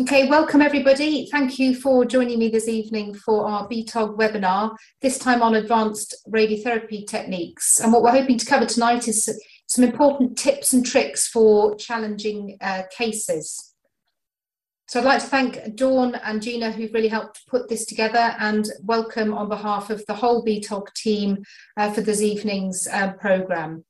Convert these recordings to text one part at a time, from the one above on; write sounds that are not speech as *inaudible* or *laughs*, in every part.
Okay, welcome everybody. Thank you for joining me this evening for our BTOG webinar, this time on advanced radiotherapy techniques. And what we're hoping to cover tonight is some important tips and tricks for challenging uh, cases. So I'd like to thank Dawn and Gina who've really helped put this together and welcome on behalf of the whole BTOG team uh, for this evening's uh, programme.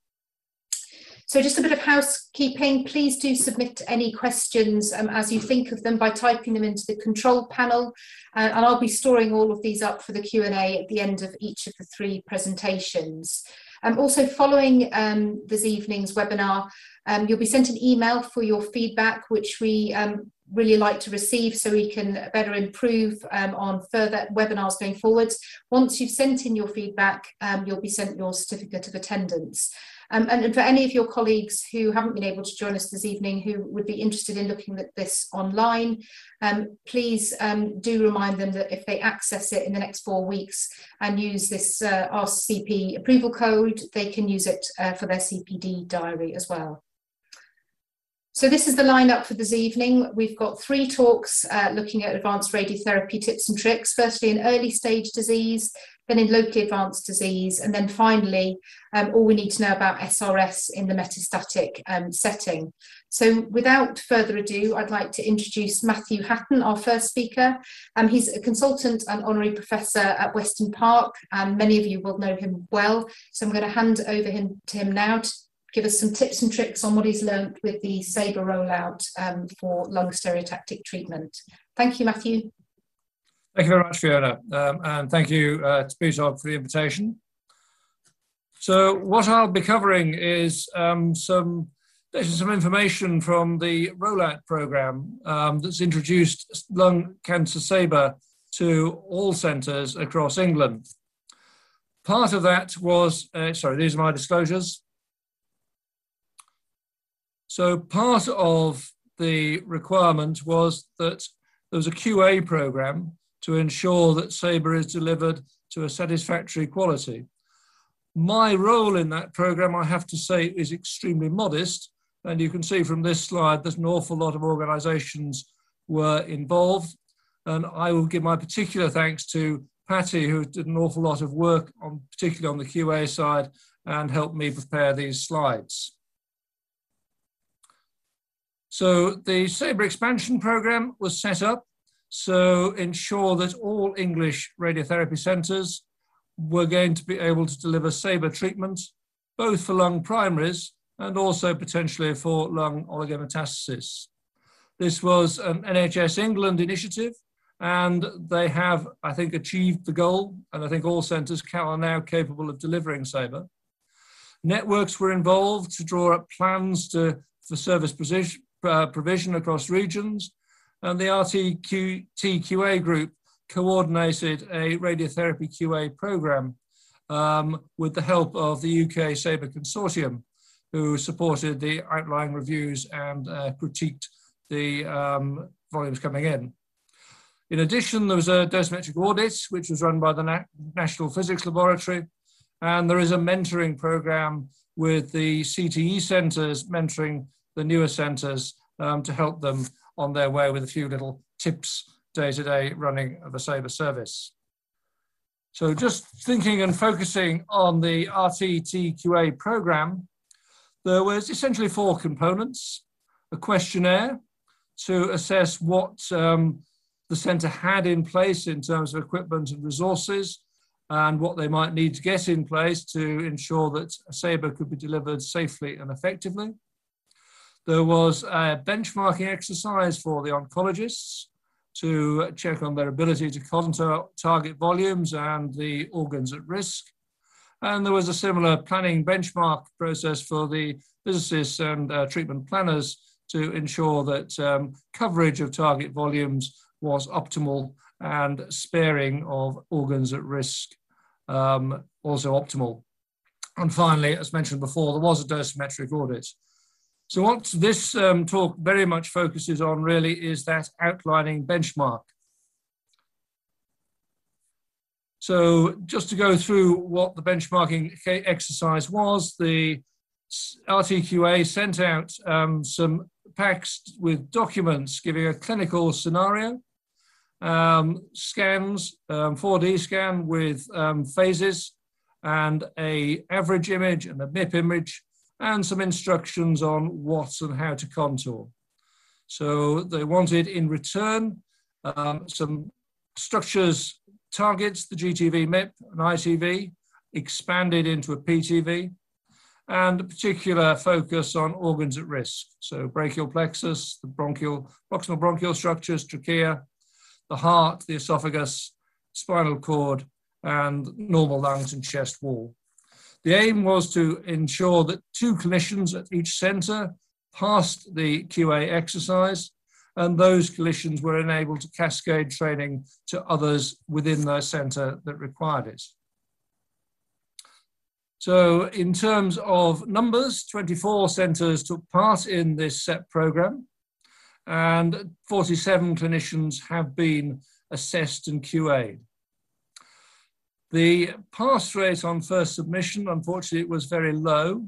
So just a bit of housekeeping, please do submit any questions um, as you think of them by typing them into the control panel uh, and I'll be storing all of these up for the Q&A at the end of each of the three presentations. Um, also following um, this evening's webinar, um, you'll be sent an email for your feedback which we um, really like to receive so we can better improve um, on further webinars going forwards. Once you've sent in your feedback, you'll be sent your certificate of attendance. Um, and, for any of your colleagues who haven't been able to join us this evening who would be interested in looking at this online, um, please um, do remind them that if they access it in the next four weeks and use this uh, RCP approval code, they can use it uh, for their CPD diary as well. So this is the lineup for this evening. We've got three talks uh, looking at advanced radiotherapy tips and tricks. Firstly, in early stage disease, then in locally advanced disease, and then finally, um, all we need to know about SRS in the metastatic um, setting. So without further ado, I'd like to introduce Matthew Hatton, our first speaker. Um, he's a consultant and honorary professor at Weston Park, and many of you will know him well. So I'm going to hand over him to him now to give us some tips and tricks on what he's learned with the SABRE rollout um, for lung stereotactic treatment. Thank you, Matthew. Thank you very much, Fiona, um, and thank you uh, to BTOG for the invitation. So what I'll be covering is um, some some information from the rollout program um, that's introduced lung cancer SABRE to all centres across England. Part of that was, uh, sorry, these are my disclosures. So part of the requirement was that there was a QA program to ensure that SABRE is delivered to a satisfactory quality. My role in that program, I have to say, is extremely modest. And you can see from this slide that an awful lot of organizations were involved. And I will give my particular thanks to Patty, who did an awful lot of work, on, particularly on the QA side, and helped me prepare these slides. So the SABRE expansion program was set up so ensure that all English radiotherapy centres were going to be able to deliver SABRE treatment, both for lung primaries and also potentially for lung oligometastasis. This was an NHS England initiative, and they have, I think, achieved the goal, and I think all centres are now capable of delivering SABRE. Networks were involved to draw up plans to, for service uh, provision across regions, and the RTQA group coordinated a radiotherapy QA program um, with the help of the UK SABRE Consortium, who supported the outline reviews and uh, critiqued the um, volumes coming in. In addition, there was a dosimetric audit, which was run by the Na National Physics Laboratory, and there is a mentoring program with the CTE centres mentoring the newer centres um, to help them on their way with a few little tips day to day running of a SABRE service. So just thinking and focusing on the RTTQA program, there was essentially four components, a questionnaire to assess what um, the centre had in place in terms of equipment and resources and what they might need to get in place to ensure that a SABRE could be delivered safely and effectively. There was a benchmarking exercise for the oncologists to check on their ability to contact target volumes and the organs at risk. And there was a similar planning benchmark process for the physicists and uh, treatment planners to ensure that um, coverage of target volumes was optimal and sparing of organs at risk um, also optimal. And finally, as mentioned before, there was a dosimetric audit. So what this um, talk very much focuses on really is that outlining benchmark. So just to go through what the benchmarking exercise was, the RTQA sent out um, some packs with documents giving a clinical scenario, um, scans, um, 4D scan with um, phases, and a average image and a MIP image, and some instructions on what and how to contour. So they wanted in return um, some structures targets, the GTV MIP and ITV, expanded into a PTV, and a particular focus on organs at risk. So brachial plexus, the bronchial, proximal bronchial structures, trachea, the heart, the esophagus, spinal cord, and normal lungs and chest wall. The aim was to ensure that two clinicians at each centre passed the QA exercise and those clinicians were enabled to cascade training to others within their centre that required it. So in terms of numbers, 24 centres took part in this SEP programme and 47 clinicians have been assessed and QA'd. The pass rate on first submission, unfortunately, it was very low.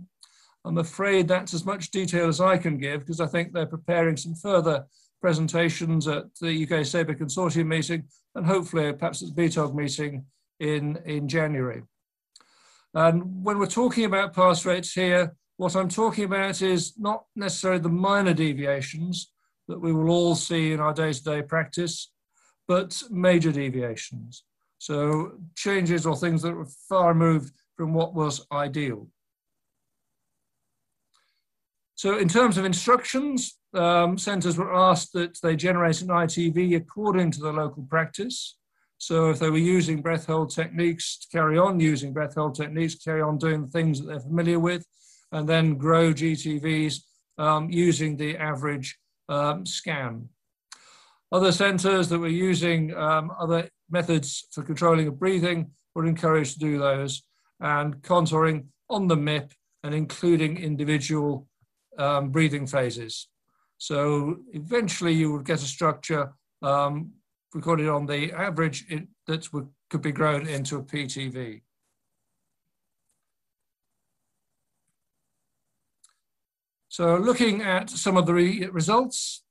I'm afraid that's as much detail as I can give because I think they're preparing some further presentations at the UK SABR Consortium meeting and hopefully perhaps at the BTOG meeting in, in January. And when we're talking about pass rates here, what I'm talking about is not necessarily the minor deviations that we will all see in our day-to-day -day practice, but major deviations. So changes or things that were far removed from what was ideal. So in terms of instructions, um, centres were asked that they generate an ITV according to the local practice. So if they were using breath hold techniques to carry on using breath hold techniques, carry on doing the things that they're familiar with, and then grow GTVs um, using the average um, scan. Other centres that were using um, other methods for controlling of breathing were encouraged to do those and contouring on the MIP and including individual um, breathing phases. So eventually you would get a structure um, recorded on the average that would, could be grown into a PTV. So looking at some of the re results,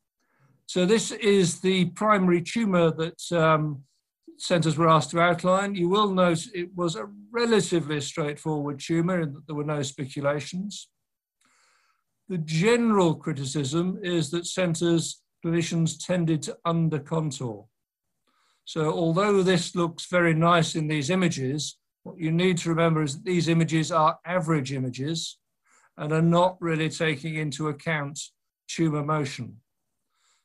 so this is the primary tumor that um, centres were asked to outline. You will note it was a relatively straightforward tumor and that there were no spiculations. The general criticism is that centres, clinicians tended to under contour. So although this looks very nice in these images, what you need to remember is that these images are average images and are not really taking into account tumor motion.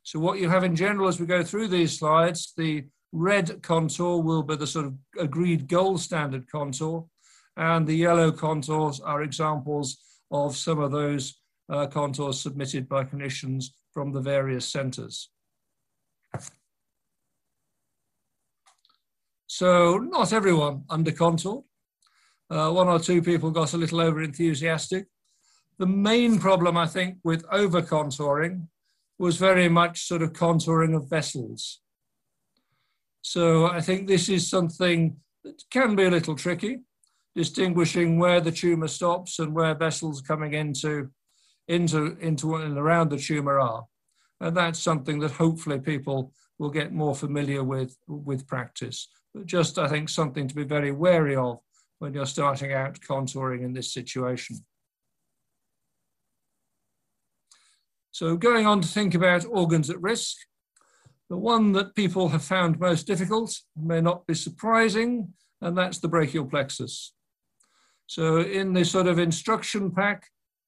So what you have in general as we go through these slides, the red contour will be the sort of agreed gold standard contour, and the yellow contours are examples of some of those uh, contours submitted by clinicians from the various centres. So not everyone under contoured. Uh, one or two people got a little over enthusiastic. The main problem, I think, with over contouring was very much sort of contouring of vessels. So I think this is something that can be a little tricky, distinguishing where the tumor stops and where vessels coming into into, into and around the tumor are. And that's something that hopefully people will get more familiar with with practice. But just, I think, something to be very wary of when you're starting out contouring in this situation. So going on to think about organs at risk, the one that people have found most difficult may not be surprising, and that's the brachial plexus. So in this sort of instruction pack,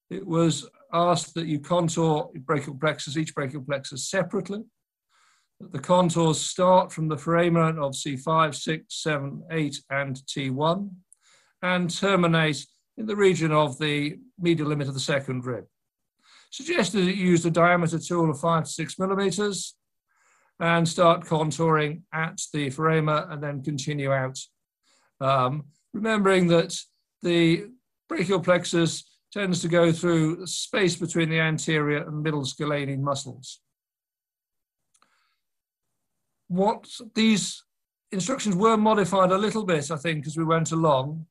it was asked that you contour brachial plexus, each brachial plexus separately. The contours start from the foramen of C5, 6, 7, 8, and T1, and terminate in the region of the medial limit of the second rib. Suggested that you use a diameter tool of 5 to 6 millimeters and start contouring at the foramen and then continue out. Um, remembering that the brachial plexus tends to go through space between the anterior and middle scalanean muscles. What these instructions were modified a little bit, I think, as we went along,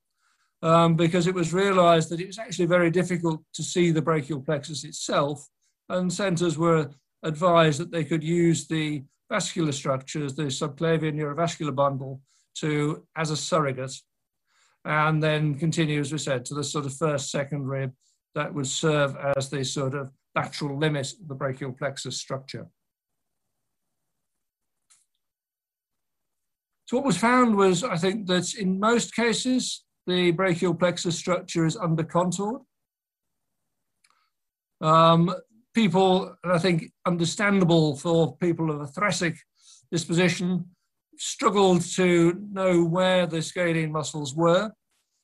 um, because it was realized that it was actually very difficult to see the brachial plexus itself and centers were advised that they could use the vascular structures, the subclavian neurovascular bundle, to as a surrogate, and then continue, as we said, to the sort of first, second rib that would serve as the sort of lateral limit of the brachial plexus structure. So what was found was, I think, that in most cases, the brachial plexus structure is under contoured. Um, people, and I think, understandable for people of a thoracic disposition, struggled to know where the scalene muscles were.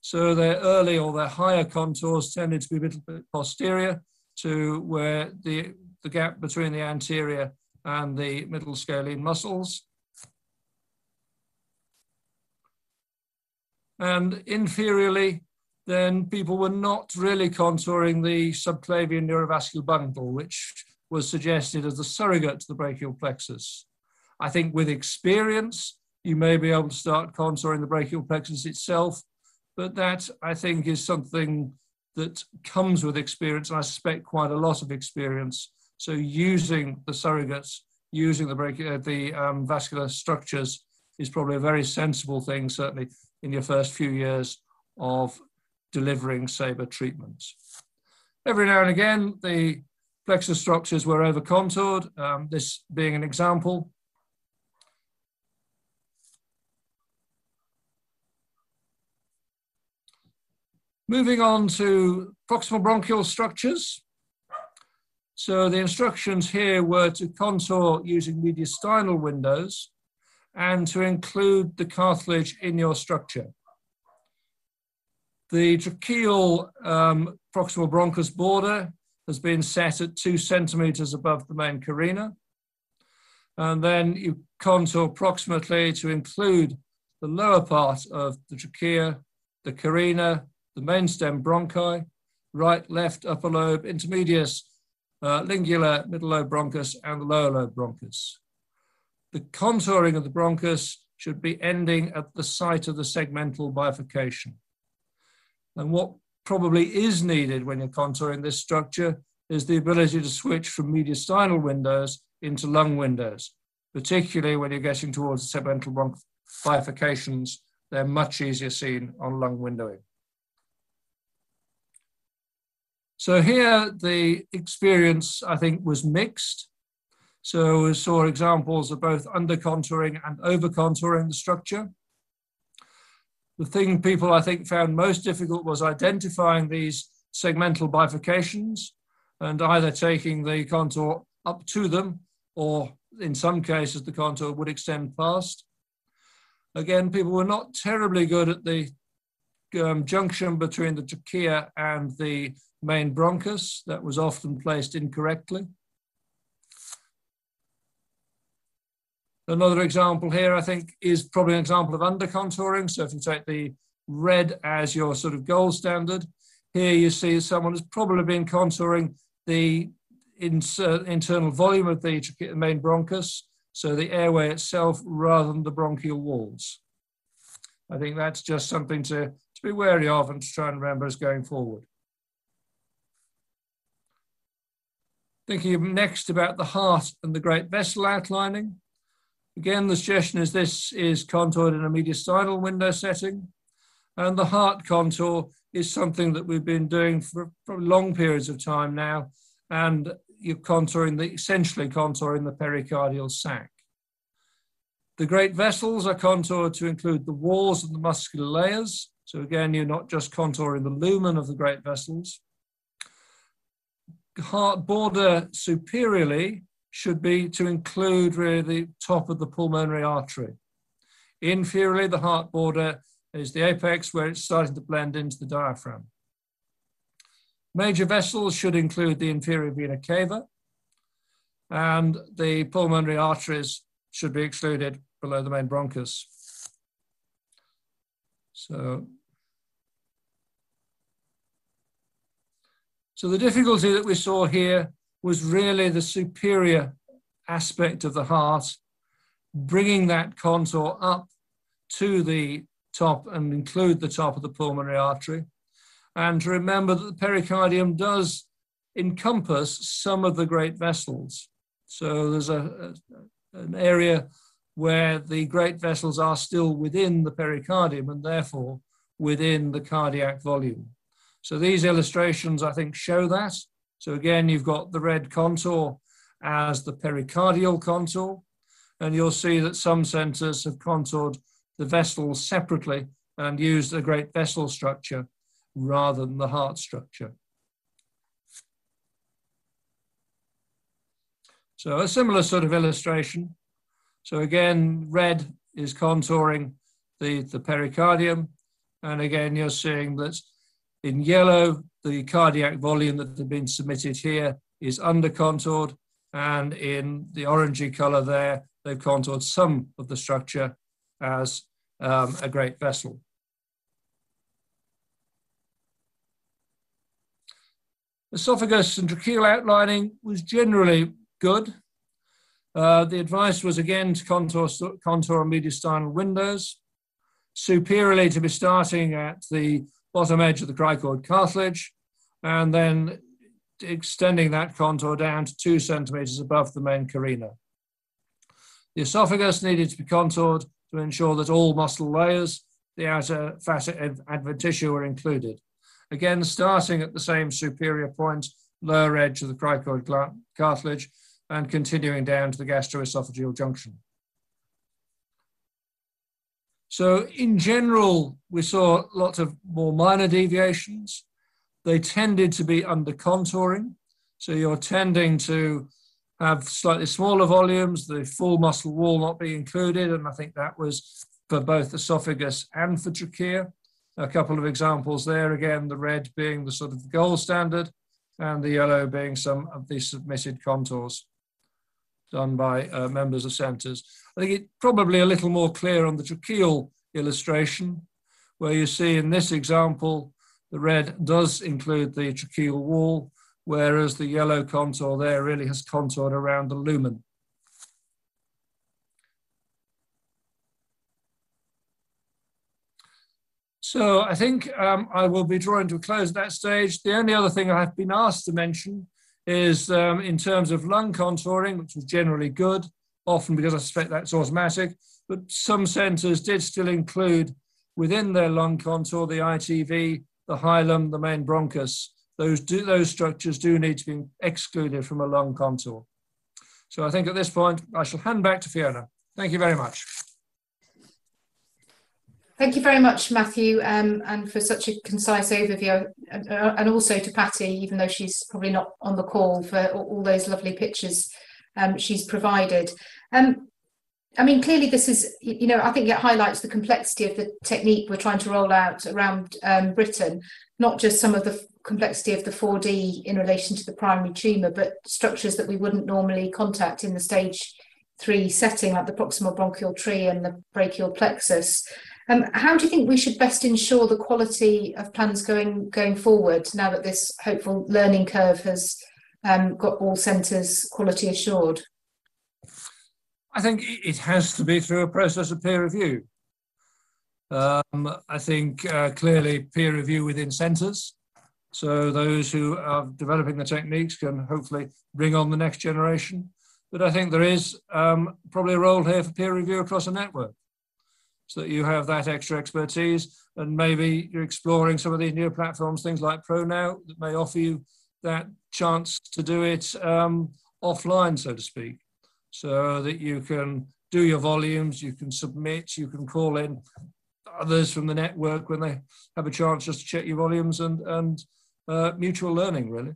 So their early or their higher contours tended to be a little bit posterior to where the, the gap between the anterior and the middle scalene muscles. And inferiorly, then people were not really contouring the subclavian neurovascular bundle, which was suggested as the surrogate to the brachial plexus. I think with experience, you may be able to start contouring the brachial plexus itself, but that I think is something that comes with experience, and I suspect quite a lot of experience. So using the surrogates, using the, brachial, the um, vascular structures is probably a very sensible thing, certainly in your first few years of delivering Sabre treatments. Every now and again, the plexus structures were over contoured, um, this being an example. Moving on to proximal bronchial structures. So the instructions here were to contour using mediastinal windows and to include the cartilage in your structure. The tracheal um, proximal bronchus border has been set at two centimeters above the main carina. And then you contour approximately to include the lower part of the trachea, the carina, the main stem bronchi, right, left, upper lobe, intermedius, uh, lingular, middle lobe bronchus, and the lower lobe bronchus. The contouring of the bronchus should be ending at the site of the segmental bifurcation. And what probably is needed when you're contouring this structure is the ability to switch from mediastinal windows into lung windows, particularly when you're getting towards the segmental bronch bifurcations. They're much easier seen on lung windowing. So here the experience, I think, was mixed. So we saw examples of both under contouring and over contouring the structure. The thing people, I think, found most difficult was identifying these segmental bifurcations and either taking the contour up to them or in some cases the contour would extend past. Again, people were not terribly good at the um, junction between the trachea and the main bronchus that was often placed incorrectly. Another example here, I think, is probably an example of under contouring. So if you take the red as your sort of gold standard, here you see someone has probably been contouring the internal volume of the main bronchus, so the airway itself rather than the bronchial walls. I think that's just something to, to be wary of and to try and remember as going forward. Thinking next about the heart and the great vessel outlining. Again, the suggestion is this is contoured in a mediastinal window setting. And the heart contour is something that we've been doing for, for long periods of time now. And you're contouring the, essentially contouring the pericardial sac. The great vessels are contoured to include the walls and the muscular layers. So again, you're not just contouring the lumen of the great vessels. Heart border superiorly should be to include really the top of the pulmonary artery. Inferiorly, the heart border is the apex where it's starting to blend into the diaphragm. Major vessels should include the inferior vena cava, and the pulmonary arteries should be excluded below the main bronchus. So, so the difficulty that we saw here was really the superior aspect of the heart, bringing that contour up to the top and include the top of the pulmonary artery. And to remember that the pericardium does encompass some of the great vessels. So there's a, a, an area where the great vessels are still within the pericardium and therefore within the cardiac volume. So these illustrations, I think, show that. So again, you've got the red contour as the pericardial contour, and you'll see that some centers have contoured the vessels separately and used a great vessel structure rather than the heart structure. So a similar sort of illustration. So again, red is contouring the, the pericardium. And again, you're seeing that in yellow, the cardiac volume that had been submitted here is under contoured. And in the orangey color there, they've contoured some of the structure as um, a great vessel. Esophagus and tracheal outlining was generally good. Uh, the advice was again to contour, contour mediastinal windows, superiorly to be starting at the bottom edge of the cricoid cartilage, and then extending that contour down to two centimeters above the main carina. The esophagus needed to be contoured to ensure that all muscle layers, the outer facet adventitia were included. Again, starting at the same superior point, lower edge of the cricoid cartilage, and continuing down to the gastroesophageal junction. So in general, we saw lots of more minor deviations. They tended to be under contouring. So you're tending to have slightly smaller volumes, the full muscle wall not be included. And I think that was for both esophagus and for trachea. A couple of examples there, again, the red being the sort of gold standard and the yellow being some of the submitted contours done by uh, members of centres. I think it's probably a little more clear on the tracheal illustration, where you see in this example, the red does include the tracheal wall, whereas the yellow contour there really has contoured around the lumen. So I think um, I will be drawing to a close at that stage. The only other thing I've been asked to mention is um, in terms of lung contouring, which was generally good, often because I suspect that's automatic, but some centres did still include within their lung contour the ITV, the hilum, the main bronchus. Those, do, those structures do need to be excluded from a lung contour. So I think at this point, I shall hand back to Fiona. Thank you very much. Thank you very much, Matthew, um, and for such a concise overview, and, uh, also to Patty, even though she's probably not on the call, for all, all those lovely pictures um, she's provided. Um, I mean, clearly, this is, you know, I think it highlights the complexity of the technique we're trying to roll out around um, Britain, not just some of the complexity of the 4D in relation to the primary tumour, but structures that we wouldn't normally contact in the stage three setting, like the proximal bronchial tree and the brachial plexus. Um, how do you think we should best ensure the quality of plans going going forward now that this hopeful learning curve has um, got all centres quality assured? I think it has to be through a process of peer review. Um, I think uh, clearly peer review within centres. So those who are developing the techniques can hopefully bring on the next generation. But I think there is um, probably a role here for peer review across a network so that you have that extra expertise and maybe you're exploring some of these new platforms, things like ProKnow that may offer you that chance to do it um, offline, so to speak, so that you can do your volumes, you can submit, you can call in others from the network when they have a chance just to check your volumes and, and uh, mutual learning, really.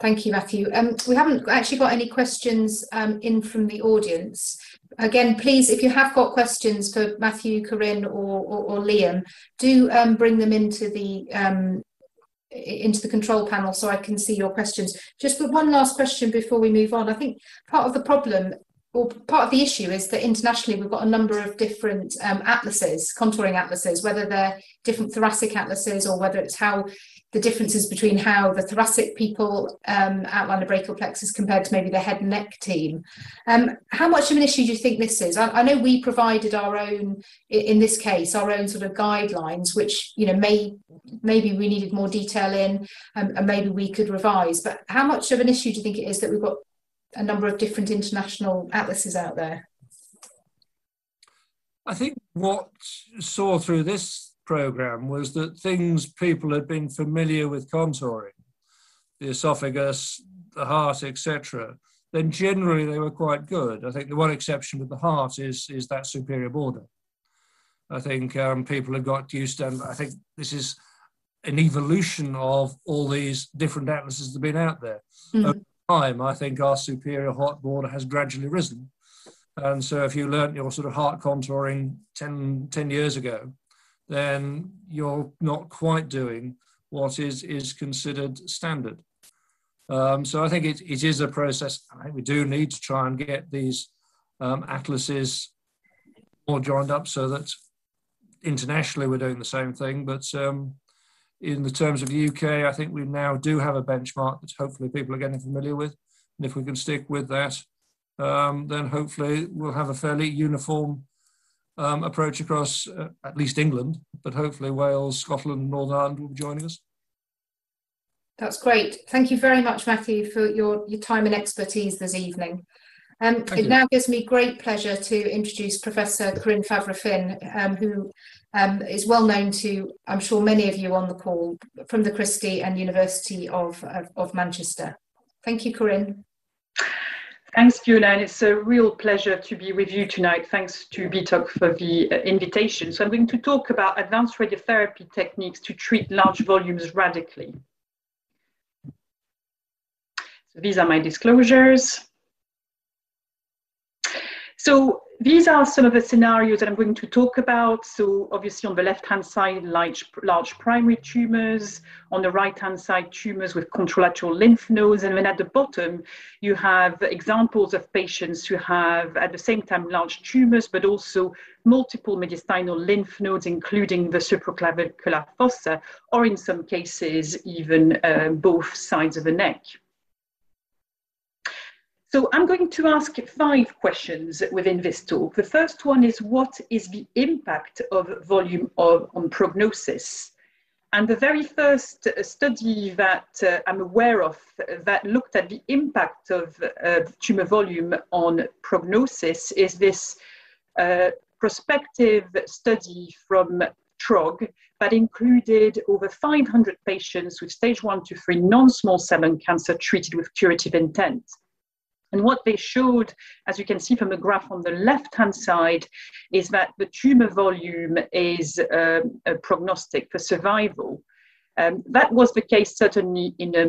Thank you, Matthew. Um, we haven't actually got any questions um, in from the audience. Again, please, if you have got questions for Matthew, Corinne, or, or, or Liam, do um, bring them into the um, into the control panel so I can see your questions. Just one last question before we move on. I think part of the problem or part of the issue is that internationally we've got a number of different um, atlases, contouring atlases, whether they're different thoracic atlases or whether it's how the differences between how the thoracic people um, outline the brachial plexus compared to maybe the head and neck team. Um, how much of an issue do you think this is? I, I, know we provided our own, in this case, our own sort of guidelines, which you know may maybe we needed more detail in um, and maybe we could revise. But how much of an issue do you think it is that we've got a number of different international atlases out there? I think what saw through this program was that things people had been familiar with contouring, the esophagus, the heart, etc., then generally they were quite good. I think the one exception with the heart is, is that superior border. I think um, people have got used to, and I think this is an evolution of all these different atlases that have been out there. Mm. Over time, I think our superior heart border has gradually risen. And so if you learnt your sort of heart contouring 10, 10 years ago, then you're not quite doing what is, is considered standard. Um, so I think it, it is a process. I think we do need to try and get these um, atlases more joined up so that internationally we're doing the same thing. But um, in the terms of the UK, I think we now do have a benchmark that hopefully people are getting familiar with. And if we can stick with that, um, then hopefully we'll have a fairly uniform um, approach across uh, at least England, but hopefully Wales, Scotland, Northern Ireland will be joining us. That's great. Thank you very much, Matthew, for your, your time and expertise this evening. Um, it you. now gives me great pleasure to introduce Professor Corinne Faivre-Finn, um, who um, is well known to, I'm sure, many of you on the call from the Christie and University of, of, of Manchester. Thank you, Corinne. Thanks, Fiona, and it's a real pleasure to be with you tonight. Thanks to BTOG for the uh, invitation. So I'm going to talk about advanced radiotherapy techniques to treat large volumes radically. So these are my disclosures. So these are some of the scenarios that I'm going to talk about. So obviously on the left-hand side, large, large primary tumors. On the right-hand side, tumors with contralateral lymph nodes. And then at the bottom, you have examples of patients who have at the same time large tumors, but also multiple mediastinal lymph nodes, including the supraclavicular fossa, or in some cases, even uh, both sides of the neck. So I'm going to ask five questions within this talk. The first one is what is the impact of volume of, on prognosis? And the very first uh, study that uh, I'm aware of that looked at the impact of uh, tumor volume on prognosis is this uh, prospective study from TROG that included over 500 patients with stage one to three non-small cell lung cancer treated with curative intent. And what they showed, as you can see from the graph on the left-hand side, is that the tumor volume is um, a prognostic for survival. Um, that was the case certainly in a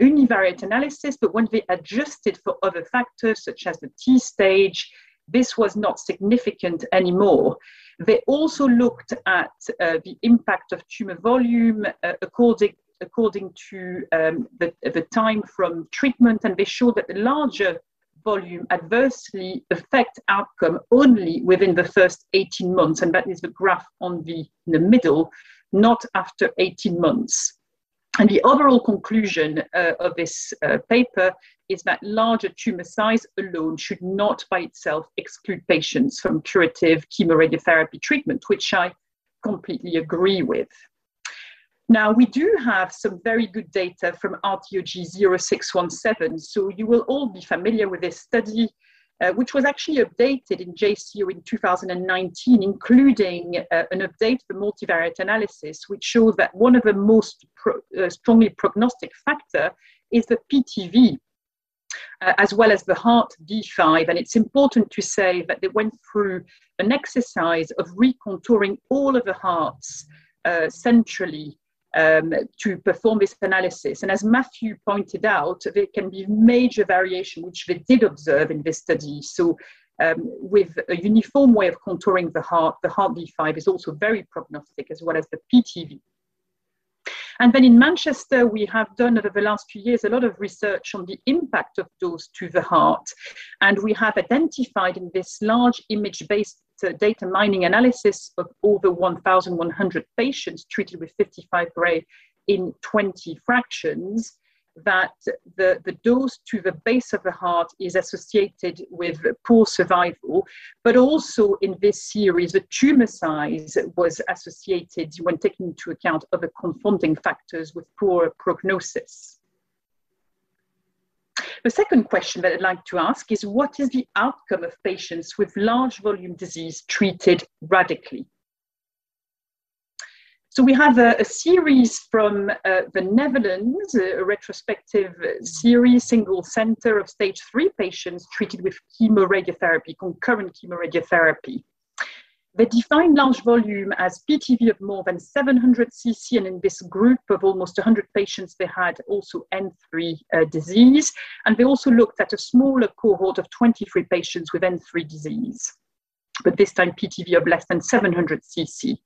univariate analysis, but when they adjusted for other factors such as the T stage, this was not significant anymore. They also looked at uh, the impact of tumor volume uh, according according to um, the, the time from treatment, and they show that the larger volume adversely affect outcome only within the first 18 months, and that is the graph on the, in the middle, not after 18 months. And the overall conclusion uh, of this uh, paper is that larger tumor size alone should not by itself exclude patients from curative chemoradiotherapy treatment, which I completely agree with. Now, we do have some very good data from RTOG 0617, so you will all be familiar with this study, uh, which was actually updated in JCO in 2019, including uh, an update for multivariate analysis, which showed that one of the most pro uh, strongly prognostic factor is the PTV, uh, as well as the heart V5. And it's important to say that they went through an exercise of recontouring all of the hearts uh, centrally um, to perform this analysis. And as Matthew pointed out, there can be major variation, which they did observe in this study. So um, with a uniform way of contouring the heart, the heart V5 is also very prognostic, as well as the PTV. And then in Manchester, we have done over the last few years a lot of research on the impact of those to the heart. And we have identified in this large image based uh, data mining analysis of over 1,100 patients treated with 55 gray in 20 fractions that the, the dose to the base of the heart is associated with poor survival, but also in this series, the tumor size was associated when taking into account other confounding factors with poor prognosis. The second question that I'd like to ask is what is the outcome of patients with large volume disease treated radically? So we have a, a series from uh, the Netherlands, a retrospective series, single center of stage three patients treated with chemoradiotherapy, concurrent chemoradiotherapy. They define large volume as PTV of more than 700 cc, and in this group of almost 100 patients, they had also N3 uh, disease, and they also looked at a smaller cohort of 23 patients with N3 disease but this time PTV of less than 700 cc.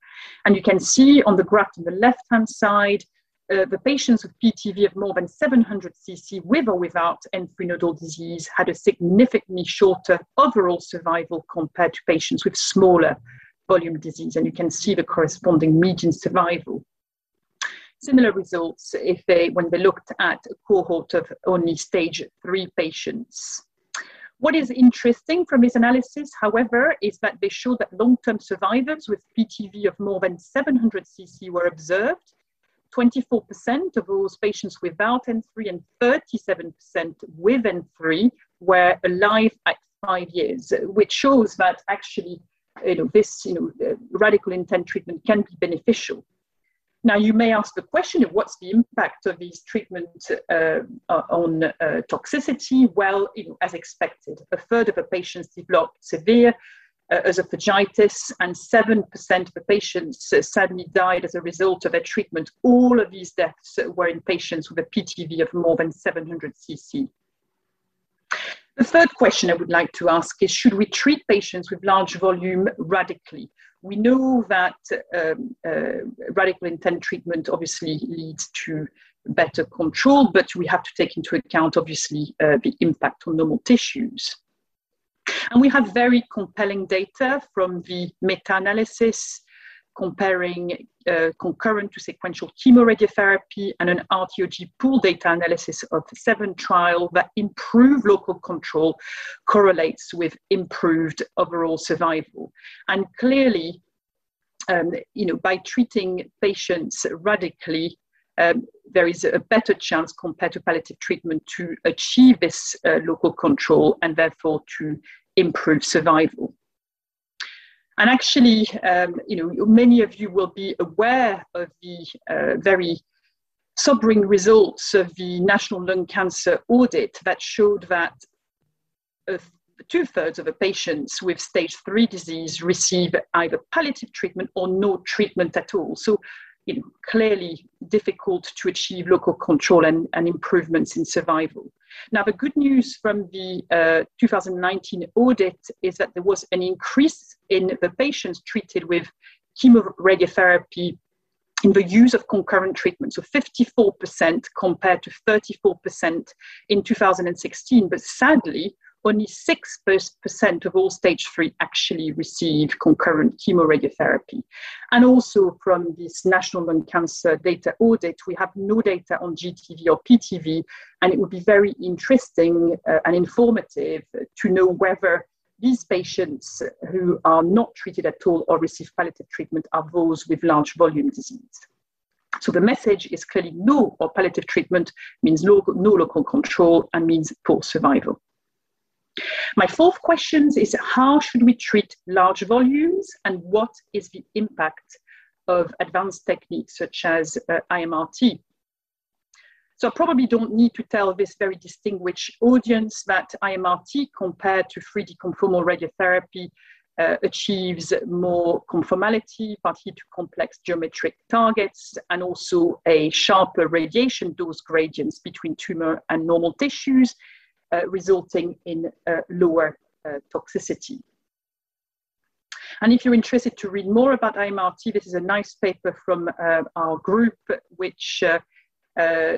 And you can see on the graph on the left-hand side, uh, the patients with PTV of more than 700 cc with or without N3 nodal disease had a significantly shorter overall survival compared to patients with smaller volume disease. And you can see the corresponding median survival. Similar results if they, when they looked at a cohort of only stage three patients. What is interesting from this analysis, however, is that they show that long-term survivors with PTV of more than 700 cc were observed. 24% of those patients without N3 and 37% with N3 were alive at five years, which shows that actually you know, this you know, radical intent treatment can be beneficial. Now, you may ask the question of what's the impact of these treatments uh, on uh, toxicity? Well, you know, as expected, a third of the patients developed severe uh, esophagitis, and 7% of the patients uh, sadly died as a result of their treatment. All of these deaths were in patients with a PTV of more than 700 cc. The third question I would like to ask is Should we treat patients with large volume radically? We know that um, uh, radical intent treatment obviously leads to better control, but we have to take into account obviously uh, the impact on normal tissues. And we have very compelling data from the meta analysis comparing uh, concurrent to sequential chemoradiotherapy and an RTOG pool data analysis of seven trials that improve local control correlates with improved overall survival. And clearly, um, you know, by treating patients radically, um, there is a better chance compared to palliative treatment to achieve this uh, local control and therefore to improve survival. And actually, um, you know, many of you will be aware of the uh, very sobering results of the National Lung Cancer Audit that showed that two thirds of the patients with stage three disease receive either palliative treatment or no treatment at all. So you know, clearly difficult to achieve local control and, and improvements in survival. Now, the good news from the uh, 2019 audit is that there was an increase in the patients treated with chemoradiotherapy in the use of concurrent treatment, so 54% compared to 34% in 2016. But sadly, only 6% of all stage three actually receive concurrent chemoradiotherapy. And also from this National Lung Cancer Data Audit, we have no data on GTV or PTV, and it would be very interesting uh, and informative to know whether these patients who are not treated at all or receive palliative treatment are those with large volume disease. So the message is clearly no or palliative treatment means no, no local control and means poor survival. My fourth question is how should we treat large volumes and what is the impact of advanced techniques such as uh, IMRT? So I probably don't need to tell this very distinguished audience that IMRT compared to 3D conformal radiotherapy uh, achieves more conformality, partly to complex geometric targets, and also a sharper radiation dose gradients between tumor and normal tissues, resulting in uh, lower uh, toxicity. And if you're interested to read more about IMRT, this is a nice paper from our group, which uh,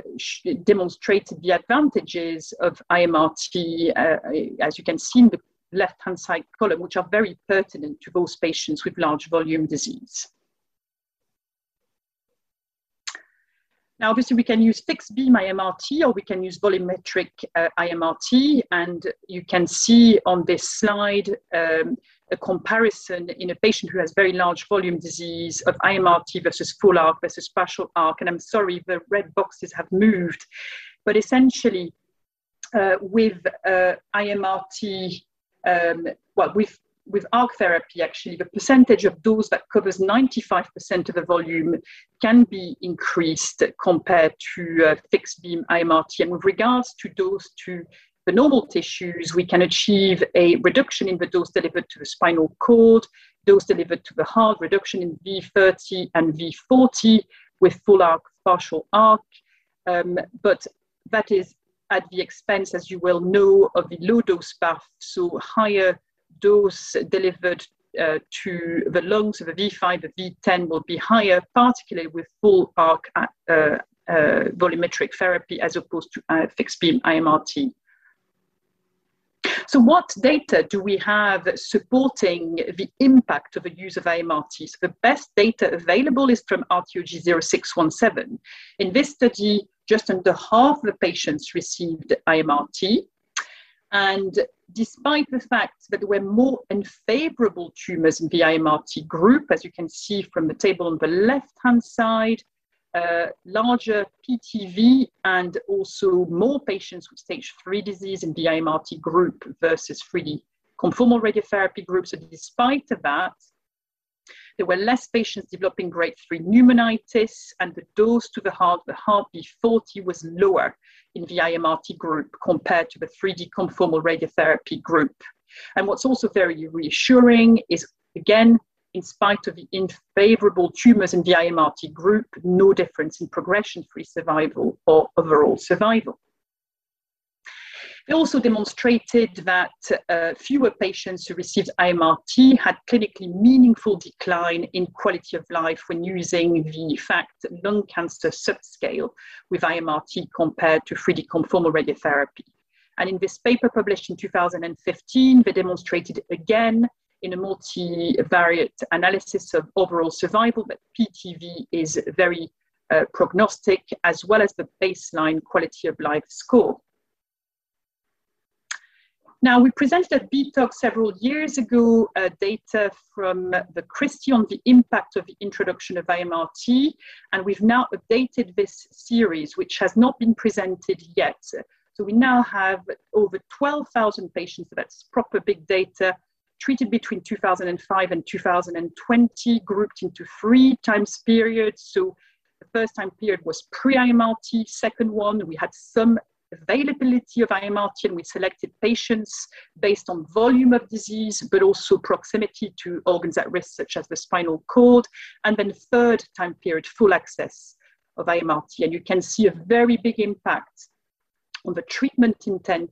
demonstrated the advantages of IMRT, uh, as you can see in the left-hand side column, which are very pertinent to those patients with large volume disease. Now, obviously, we can use fixed beam IMRT or we can use volumetric uh, IMRT. And you can see on this slide um, a comparison in a patient who has very large volume disease of IMRT versus full arc versus partial arc. And I'm sorry, the red boxes have moved. But essentially, uh, with uh, IMRT, um, well, with with arc therapy, actually, the percentage of dose that covers 95% of the volume can be increased compared to uh, fixed beam IMRT. And with regards to dose to the normal tissues, we can achieve a reduction in the dose delivered to the spinal cord, dose delivered to the heart, reduction in V30 and V40 with full arc, partial arc. Um, but that is at the expense, as you well know, of the low dose path, so higher dose delivered uh, to the lungs of the V5, the V10 will be higher, particularly with full arc uh, uh, volumetric therapy as opposed to uh, fixed beam IMRT. So what data do we have supporting the impact of the use of IMRT? So the best data available is from RTOG 0617. In this study, just under half the patients received IMRT. And despite the fact that there were more unfavorable tumors in the IMRT group, as you can see from the table on the left-hand side, uh, larger PTV and also more patients with stage 3 disease in the IMRT group versus 3D conformal radiotherapy groups. So despite that, there were less patients developing grade 3 pneumonitis, and the dose to the heart, the heart V40, was lower in the IMRT group compared to the 3D conformal radiotherapy group. And what's also very reassuring is, again, in spite of the unfavorable tumors in the IMRT group, no difference in progression free survival or overall survival. They also demonstrated that uh, fewer patients who received IMRT had clinically meaningful decline in quality of life when using the FACT lung cancer subscale with IMRT compared to 3D conformal radiotherapy. And in this paper published in 2015, they demonstrated again in a multivariate analysis of overall survival that PTV is very uh, prognostic as well as the baseline quality of life score. Now, we presented at BTOG several years ago uh, data from the Christie on the impact of the introduction of IMRT, and we've now updated this series, which has not been presented yet. So we now have over 12,000 patients, that's proper big data, treated between 2005 and 2020, grouped into three times periods. So the first time period was pre-IMRT, second one, we had some availability of IMRT and we selected patients based on volume of disease, but also proximity to organs at risk, such as the spinal cord. And then third time period, full access of IMRT. And you can see a very big impact on the treatment intent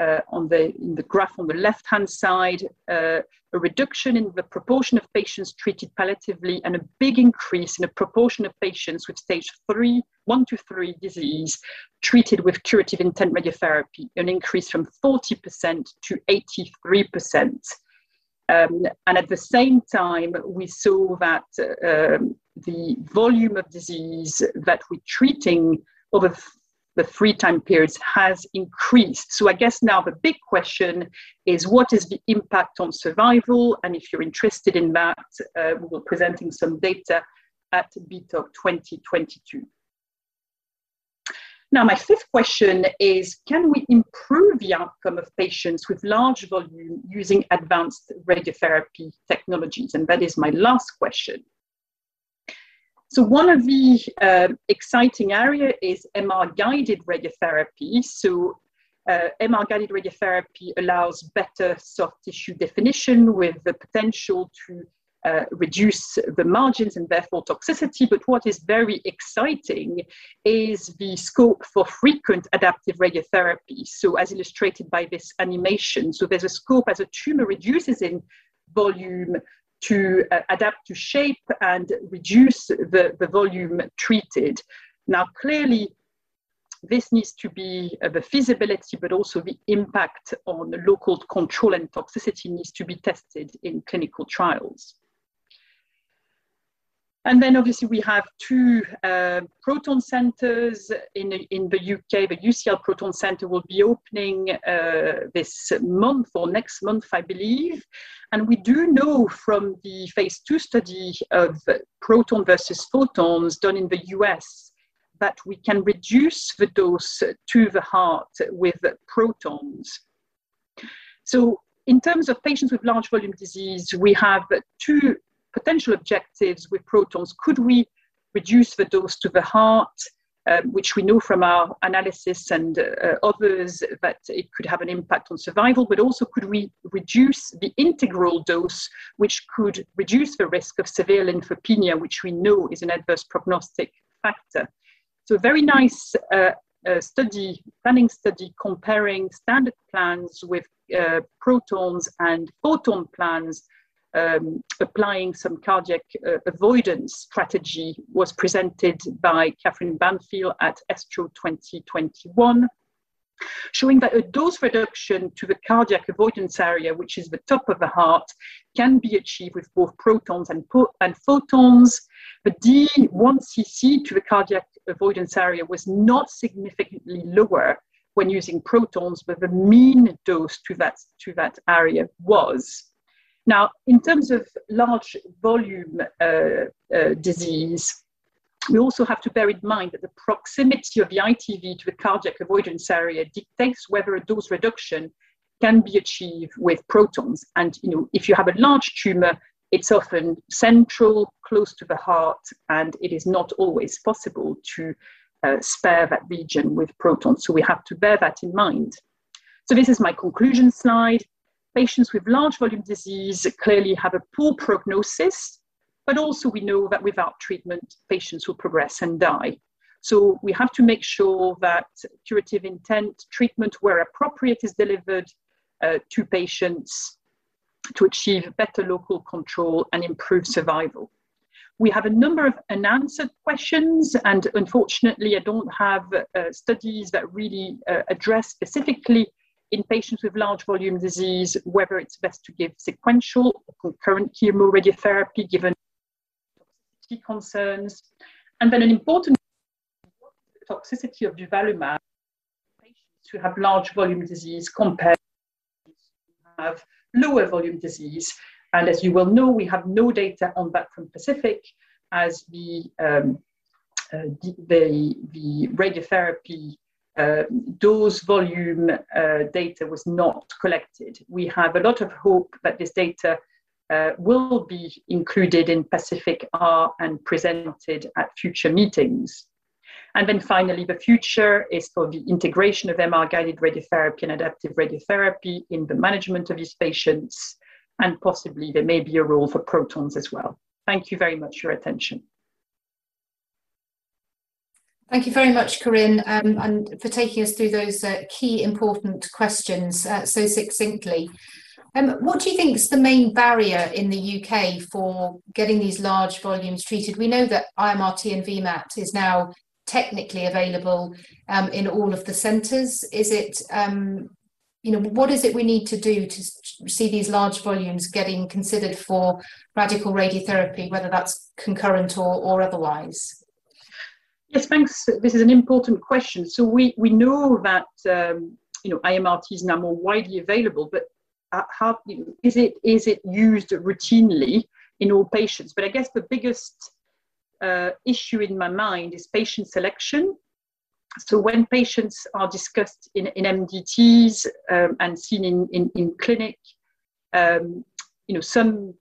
uh, on the, in the graph on the left-hand side, uh, a reduction in the proportion of patients treated palliatively and a big increase in the proportion of patients with stage three, one to three disease treated with curative intent radiotherapy, an increase from 40% to 83%. Um, and at the same time, we saw that uh, um, the volume of disease that we're treating over the free time periods has increased. So I guess now the big question is what is the impact on survival? And if you're interested in that, uh, we will presenting some data at BTOG 2022. Now, my fifth question is, can we improve the outcome of patients with large volume using advanced radiotherapy technologies? And that is my last question. So one of the uh, exciting area is MR-guided radiotherapy. So uh, MR-guided radiotherapy allows better soft tissue definition with the potential to uh, reduce the margins and therefore toxicity. But what is very exciting is the scope for frequent adaptive radiotherapy. So as illustrated by this animation, so there's a scope as a tumor reduces in volume to uh, adapt to shape and reduce the, the volume treated. Now, clearly, this needs to be uh, the feasibility, but also the impact on local control and toxicity needs to be tested in clinical trials. And then obviously we have two uh, proton centers in, in the UK. The UCL Proton Center will be opening uh, this month or next month, I believe. And we do know from the phase two study of proton versus photons done in the US that we can reduce the dose to the heart with protons. So in terms of patients with large volume disease, we have two potential objectives with protons. Could we reduce the dose to the heart, um, which we know from our analysis and uh, others that it could have an impact on survival, but also could we reduce the integral dose, which could reduce the risk of severe lymphopenia, which we know is an adverse prognostic factor. So, a very nice uh, uh, study, planning study comparing standard plans with uh, protons and photon plans um, applying some cardiac uh, avoidance strategy was presented by Kathryn Banfill at ESTRO 2021, showing that a dose reduction to the cardiac avoidance area, which is the top of the heart, can be achieved with both protons and, po and photons. The D1cc to the cardiac avoidance area was not significantly lower when using protons, but the mean dose to that, to that area was. Now, in terms of large volume uh, uh, disease, we also have to bear in mind that the proximity of the ITV to the cardiac avoidance area dictates whether a dose reduction can be achieved with protons. And you know, if you have a large tumor, it's often central, close to the heart, and it is not always possible to uh, spare that region with protons. So we have to bear that in mind. So this is my conclusion slide. Patients with large volume disease clearly have a poor prognosis, but also we know that without treatment, patients will progress and die. So we have to make sure that curative intent treatment where appropriate is delivered uh, to patients to achieve better local control and improve survival. We have a number of unanswered questions, and unfortunately, I don't have uh, studies that really uh, address specifically in patients with large volume disease, whether it's best to give sequential or concurrent chemoradiotherapy given toxicity concerns. And then an important toxicity of durvalumab patients who have large volume disease compared to have lower volume disease. And as you will know, we have no data on that from Pacific as the, um, uh, the, the radiotherapy uh, dose volume uh, data was not collected. We have a lot of hope that this data uh, will be included in Pacific R and presented at future meetings. And then finally, the future is for the integration of MR guided radiotherapy and adaptive radiotherapy in the management of these patients. And possibly there may be a role for protons as well. Thank you very much for your attention. Thank you very much, Corinne, um, and for taking us through those uh, key important questions uh, so succinctly. Um, what do you think is the main barrier in the UK for getting these large volumes treated? We know that IMRT and VMAT is now technically available um, in all of the centres. Is it, um, you know, what is it we need to do to see these large volumes getting considered for radical radiotherapy, whether that's concurrent or, or otherwise? Yes, thanks. This is an important question. So we, we know that um, you know IMRT is now more widely available, but uh, how you know, is it is it used routinely in all patients? But I guess the biggest uh, issue in my mind is patient selection. So when patients are discussed in, in MDTs um, and seen in, in, in clinic, um, you know, some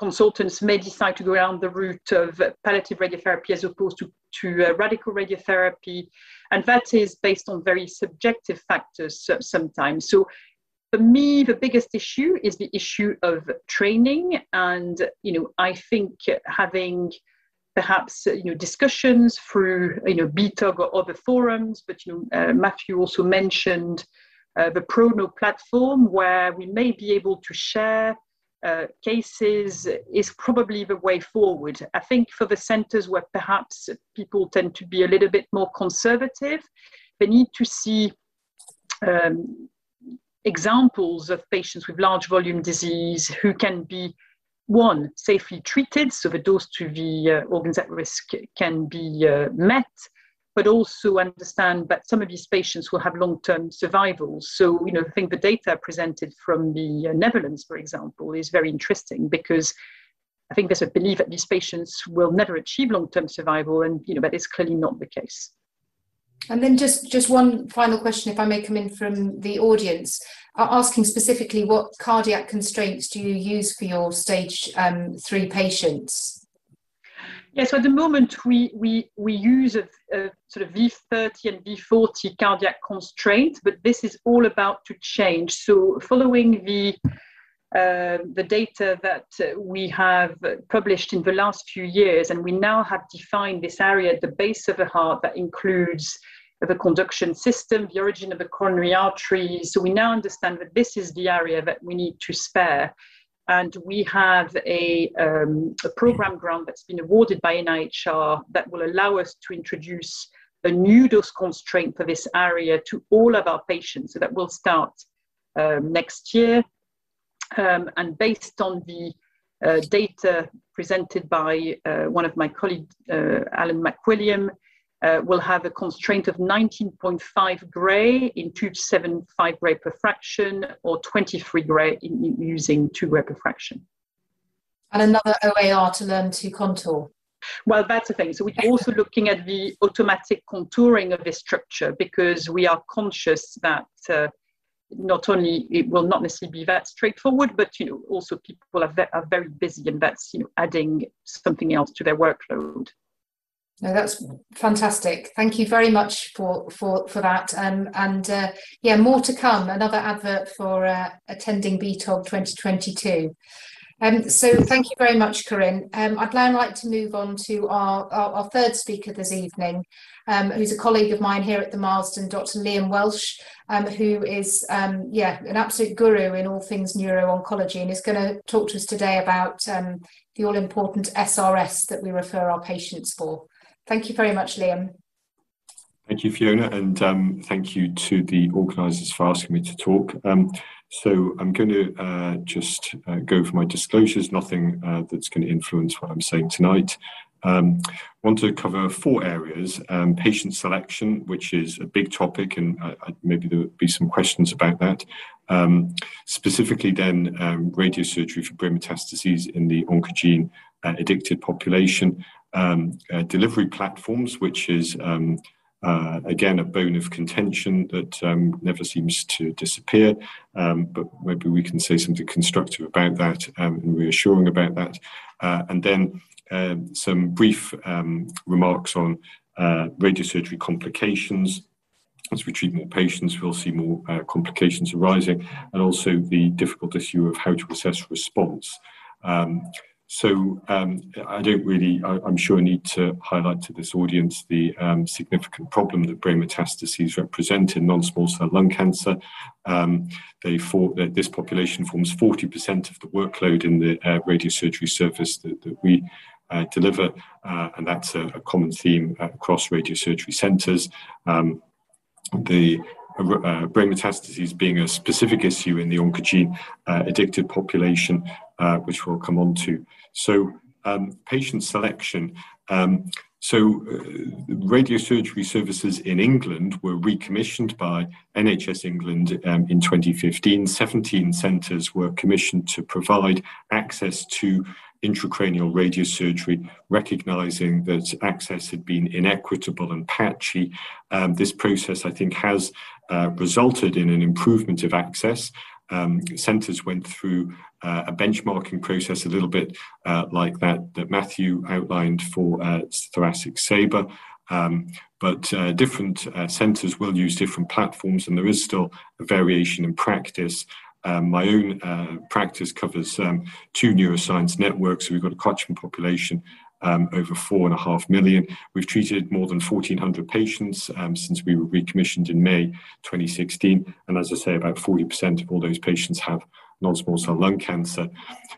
consultants may decide to go down the route of palliative radiotherapy as opposed to, to uh, radical radiotherapy. And that is based on very subjective factors sometimes. So for me, the biggest issue is the issue of training. And, you know, I think having perhaps, you know, discussions through, you know, BTOG or other forums, but, you know, uh, Matthew also mentioned uh, the ProKnow platform where we may be able to share uh, cases is probably the way forward. I think for the centers where perhaps people tend to be a little bit more conservative, they need to see um, examples of patients with large volume disease who can be one, safely treated, so the dose to the uh, organs at risk can be uh, met, but also understand that some of these patients will have long-term survival. So, you know, I think the data presented from the uh, Netherlands, for example, is very interesting because I think there's a belief that these patients will never achieve long-term survival, and you know that is clearly not the case. And then just just one final question, if I may come in from the audience, asking specifically what cardiac constraints do you use for your stage um, three patients? Yes, so at the moment we we we use a, a, sort of V30 and V40 cardiac constraint, but this is all about to change. So following the uh, the data that we have published in the last few years, and we now have defined this area at the base of the heart that includes the conduction system, the origin of the coronary arteries. So we now understand that this is the area that we need to spare. And we have a, um, a program grant that's been awarded by NIHR that will allow us to introduce a new dose constraint for this area to all of our patients. So that will start um, next year. Um, and based on the uh, data presented by uh, one of my colleagues, uh, Alan McWilliam, uh, we'll have a constraint of 19.5 gray in 275 gray per fraction or 23 gray in, in using 2 gray per fraction. And another OAR to learn to contour. Well, that's the thing. So we're also *laughs* looking at the automatic contouring of this structure because we are conscious that uh, not only it will not necessarily be that straightforward, but you know also people are, ve- are very busy, and that's you know adding something else to their workload. No, that's fantastic. Thank you very much for for for that. Um, and uh, yeah, more to come. Another advert for uh, attending BTOG 2022. Um, so thank you very much, Corinne. Um, I'd now like to move on to our, our, our third speaker this evening, um, who's a colleague of mine here at the Marsden, Dr. Liam Welsh, um, who is, um, yeah, an absolute guru in all things neuro-oncology and is going to talk to us today about um, the all-important SRS that we refer our patients for. Thank you very much, Liam. Thank you, Fiona, and um, thank you to the organisers for asking me to talk. Um, so I'm going to uh, just uh, go over my disclosures, nothing uh, that's going to influence what I'm saying tonight. Um, want to cover four areas, um, patient selection, which is a big topic, and uh, maybe there will be some questions about that. Um, specifically then, um, radiosurgery for brain metastases in the oncogene uh, addicted population, um, uh, delivery platforms, which is um, uh, again, a bone of contention that um, never seems to disappear, um, but maybe we can say something constructive about that um, and reassuring about that. Uh, and then uh, some brief um, remarks on uh, radiosurgery complications. As we treat more patients, we'll see more uh, complications arising, and also the difficult issue of how to assess response. Um, so um, I don't really, I, am sure, need to highlight to this audience the um, significant problem that brain metastases represent in non-small cell lung cancer. Um, they that this population forms 40% of the workload in the uh, radiosurgery service that, that we uh, deliver, uh, and that's a, a, common theme across radiosurgery centres. Um, the uh, brain metastases being a specific issue in the oncogene uh, addicted population, uh, which we'll come on to. So, um, patient selection. Um, so, uh, radiosurgery services in England were recommissioned by NHS England um, in 2015. 17 centres were commissioned to provide access to intracranial radiosurgery, recognizing that access had been inequitable and patchy. Um, this process, I think, has uh, resulted in an improvement of access. Um, centres went through uh, a benchmarking process, a little bit uh, like that that Matthew outlined for uh, thoracic SABR. Um, but uh, different uh, centres will use different platforms, and there is still a variation in practice. Um, my own uh, practice covers um, two neuroscience networks. So we've got a Cochrane population over and a half million. We've treated more than 1,400 patients um, since we were recommissioned in May 2016. And as I say, about 40% of all those patients have non-small cell lung cancer.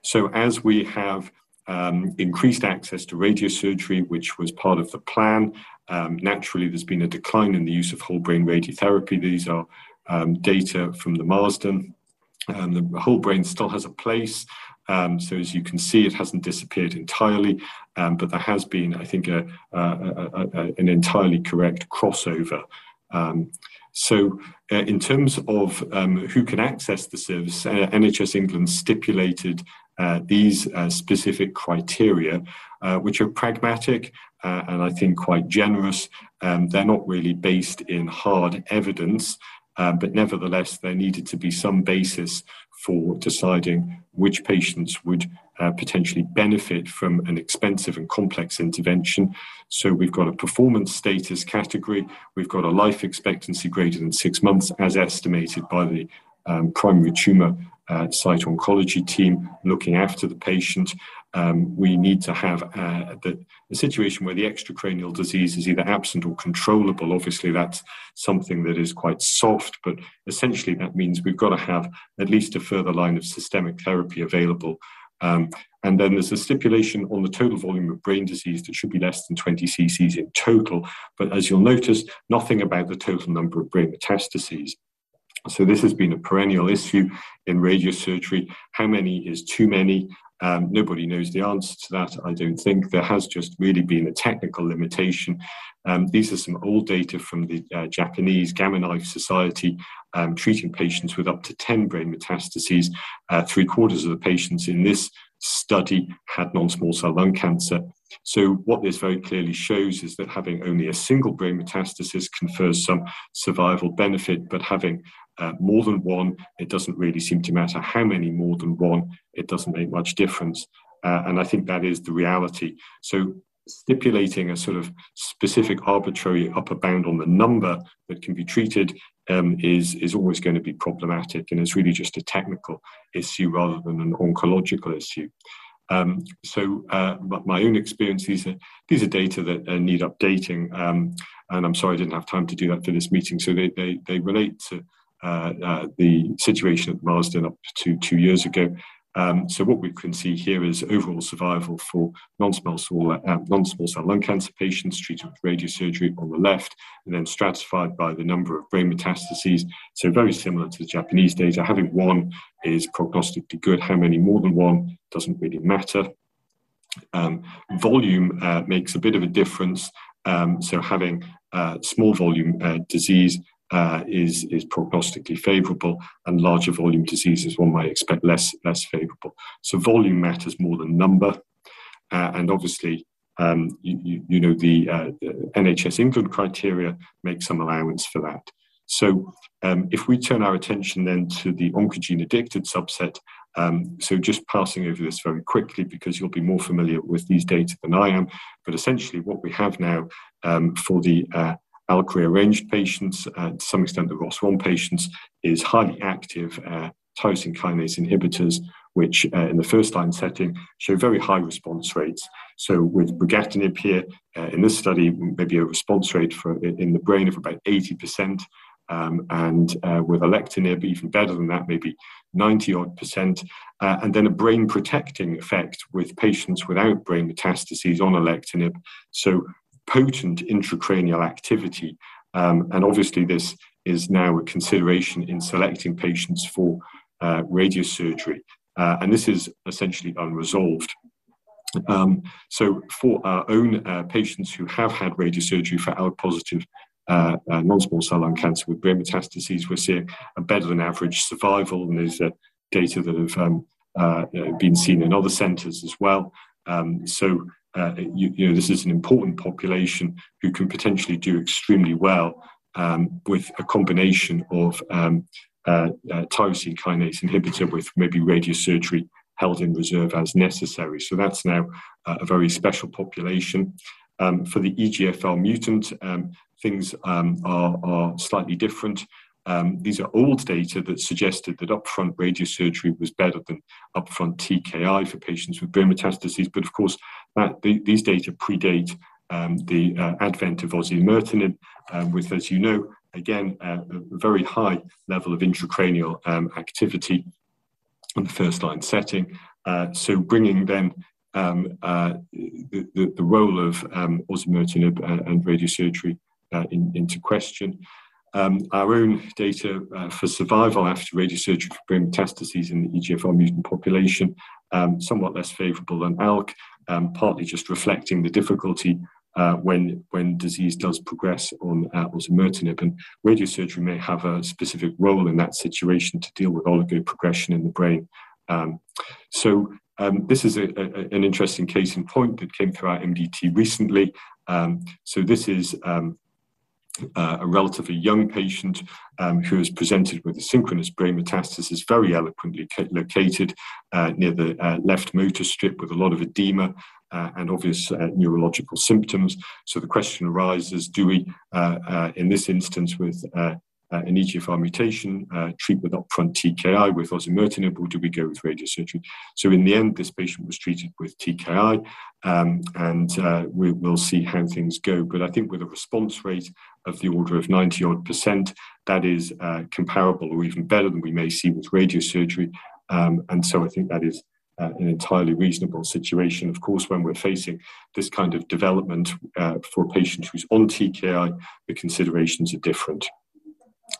So as we have um, increased access to radiosurgery, which was part of the plan, um, naturally there's been a decline in the use of whole brain radiotherapy. These are um, data from the Marsden. Um, the whole brain still has a place, Um, so as you can see, it hasn't disappeared entirely, um, but there has been, I think, a, a, a, an entirely correct crossover. Um, so uh, in terms of um, who can access the service, uh, NHS England stipulated uh, these uh, specific criteria, uh, which are pragmatic uh, and I think quite generous. Um, they're not really based in hard evidence, but nevertheless, there needed to be some basis for deciding which patients would uh, potentially benefit from an expensive and complex intervention. So we've got a performance status category, we've got a life expectancy greater than six months as estimated by the um, primary tumour uh, site oncology team looking after the patient. Um, we need to have uh, the, a situation where the extracranial disease is either absent or controllable. Obviously, that's something that is quite soft, but essentially that means we've got to have at least a further line of systemic therapy available. Um, and then there's a stipulation on the total volume of brain disease that should be less than 20 cc's in total. But as you'll notice, nothing about the total number of brain metastases. So this has been a perennial issue in radiosurgery. How many is too many? Um, nobody knows the answer to that, I don't think. There has just really been a technical limitation. Um, these are some old data from the uh, Japanese Gamma Knife Society um, treating patients with up to 10 brain metastases. Uh, three quarters of the patients in this study had non small cell lung cancer. So, what this very clearly shows is that having only a single brain metastasis confers some survival benefit, but having uh, more than one, it doesn't really seem to matter how many more than one, it doesn't make much difference. Uh, and I think that is the reality. So, stipulating a sort of specific arbitrary upper bound on the number that can be treated um, is is always going to be problematic, and it's really just a technical issue rather than an oncological issue. Um, so, uh, my own experience, these are these are data that uh, need updating, um, and I'm sorry I didn't have time to do that for this meeting. So they they, they relate to the situation at Marsden up to two years ago. Um, so what we can see here is overall survival for non-small cell, uh, non-small cell lung cancer patients treated with radiosurgery on the left, and then stratified by the number of brain metastases. So very similar to the Japanese data. Having one is prognostically good. How many more than one doesn't really matter. Um, volume uh, makes a bit of a difference. Um, so having uh, small volume uh, disease uh, is is prognostically favourable, and larger volume diseases one might expect less less favourable. So volume matters more than number, uh, and obviously. Um, you, you, you, know the, uh, NHS England criteria make some allowance for that. So, um, if we turn our attention then to the oncogene addicted subset, um, so just passing over this very quickly because you'll be more familiar with these data than I am. But essentially, what we have now um, for the uh, ALK rearranged patients, uh, to some extent the ROS1 patients, is highly active uh, tyrosine kinase inhibitors, which uh, in the first line setting show very high response rates. So with brigatinib here, uh, in this study, maybe a response rate for in the brain of about 80%, um, and uh, with alectinib, even better than that, maybe 90 odd percent, uh, and then a brain protecting effect with patients without brain metastases on alectinib. So potent intracranial activity. Um, and obviously, this is now a consideration in selecting patients for uh, radiosurgery. Uh, and this is essentially unresolved. Um, so, for our own uh, patients who have had radiosurgery for ALK positive uh, uh, non small cell lung cancer with brain metastases, we're seeing a better than average survival. And there's uh, data that have um, been seen in other centres as well. Um, so, uh, you, you, know, this is an important population who can potentially do extremely well um, with a combination of um, uh, uh, tyrosine kinase inhibitor with maybe radiosurgery held in reserve as necessary. So that's now uh, a very special population. Um, for the EGFR mutant, um, things um, are, are slightly different. Um, these are old data that suggested that upfront radiosurgery was better than upfront TKI for patients with brain metastases. But of course, that, the, these data predate um, the uh, advent of osimertinib, um, with, as you know, again, uh, a very high level of intracranial um, activity in the first line setting. Uh, so bringing then um, uh, the, the, the, role of um, osimertinib and, uh, and radiosurgery uh, in, into question. Um, our own data uh, for survival after radiosurgery for brain metastases in the EGFR mutant population um, somewhat less favourable than ALK, um, partly just reflecting the difficulty uh, when when disease does progress on uh, osimertinib. And radiosurgery may have a specific role in that situation to deal with oligoprogression in the brain. Um, so um, this is a, a, an interesting case in point that came through our MDT recently. Um, so this is um, uh, a relatively young patient um, who is presented with a synchronous brain metastasis, very eloquently located uh, near the uh, left motor strip with a lot of edema uh, and obvious uh, neurological symptoms. So the question arises, do we, uh, in this instance with an EGFR mutation, uh, treat with upfront TKI with osimertinib, or do we go with radiosurgery? So in the end, this patient was treated with TKI, um, and uh, we, will see how things go. But I think with a response rate of the order of 90 odd percent, that is uh, comparable or even better than we may see with radiosurgery. Um, and so I think that is uh, an entirely reasonable situation. Of course, when we're facing this kind of development uh, for a patient who's on TKI, the considerations are different.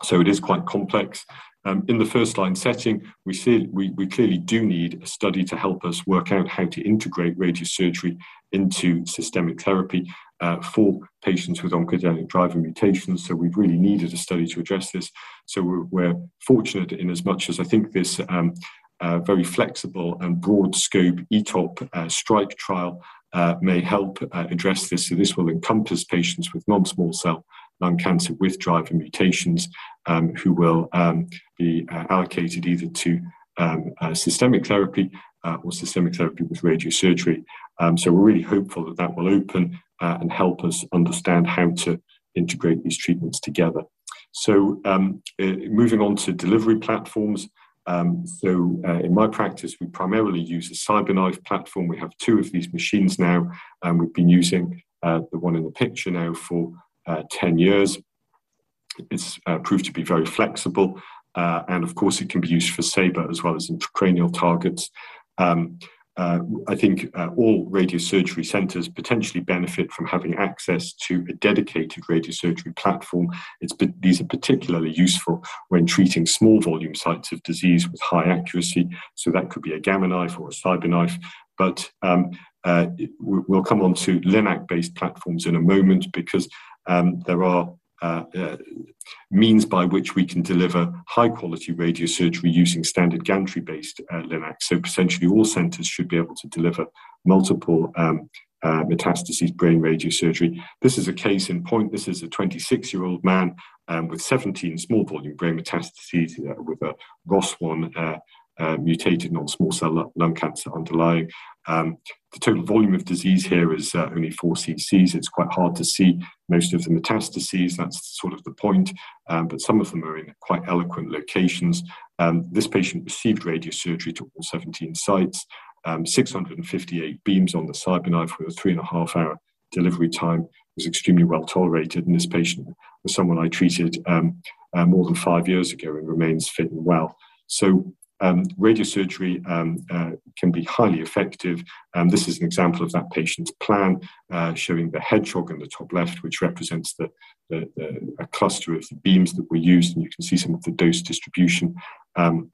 So it is quite complex. Um, in the first line setting, we, see, we, we clearly do need a study to help us work out how to integrate radiosurgery into systemic therapy uh, for patients with oncogenic driver mutations. So we've really needed a study to address this. So we're, we're fortunate in as much as I think this um, uh, very flexible and broad scope ETOP uh, strike trial uh, may help uh, address this. So this will encompass patients with non-small cell lung cancer with driver mutations um, who will um, be uh, allocated either to um, uh, systemic therapy uh, or systemic therapy with radiosurgery. Um, so we're really hopeful that that will open uh, and help us understand how to integrate these treatments together. So um, uh, moving on to delivery platforms. Um, so uh, in my practice, we primarily use a CyberKnife platform. We have two of these machines now, and we've been using the one in the picture now for uh, 10 years. It's uh, proved to be very flexible, uh, and of course, it can be used for SABR as well as intracranial targets. Um, uh, I think all radiosurgery centres potentially benefit from having access to a dedicated radiosurgery platform. It's, these are particularly useful when treating small volume sites of disease with high accuracy. So that could be a gamma knife or a CyberKnife. But um, uh, we'll come on to LINAC based platforms in a moment because um, there are uh, uh, means by which we can deliver high quality radiosurgery using standard gantry based uh, LINAC. So, essentially, all centres should be able to deliver multiple um, uh, metastases brain radiosurgery. This is a case in point. This is a 26 year old man um, with 17 small volume brain metastases uh, with a ROS1 uh, mutated non-small cell lung cancer underlying. Um, the total volume of disease here is uh, only 4 cc's. It's quite hard to see most of the metastases. That's sort of the point. Um, but some of them are in quite eloquent locations. Um, this patient received radiosurgery to all 17 sites, um, 658 beams on the CyberKnife with a three and a half hour delivery time was extremely well tolerated. And this patient was someone I treated um, uh, more than five years ago and remains fit and well. So um, radiosurgery um, uh, can be highly effective. Um, this is an example of that patient's plan, uh, showing the hedgehog in the top left, which represents the, the, the, a cluster of the beams that were used, and you can see some of the dose distribution. Um,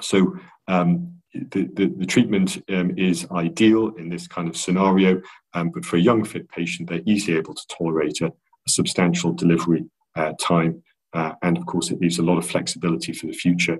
so um, the, the, the, treatment um, is ideal in this kind of scenario, but for a young fit patient, they're easily able to tolerate a, a substantial delivery uh, time. Uh, and of course, it leaves a lot of flexibility for the future.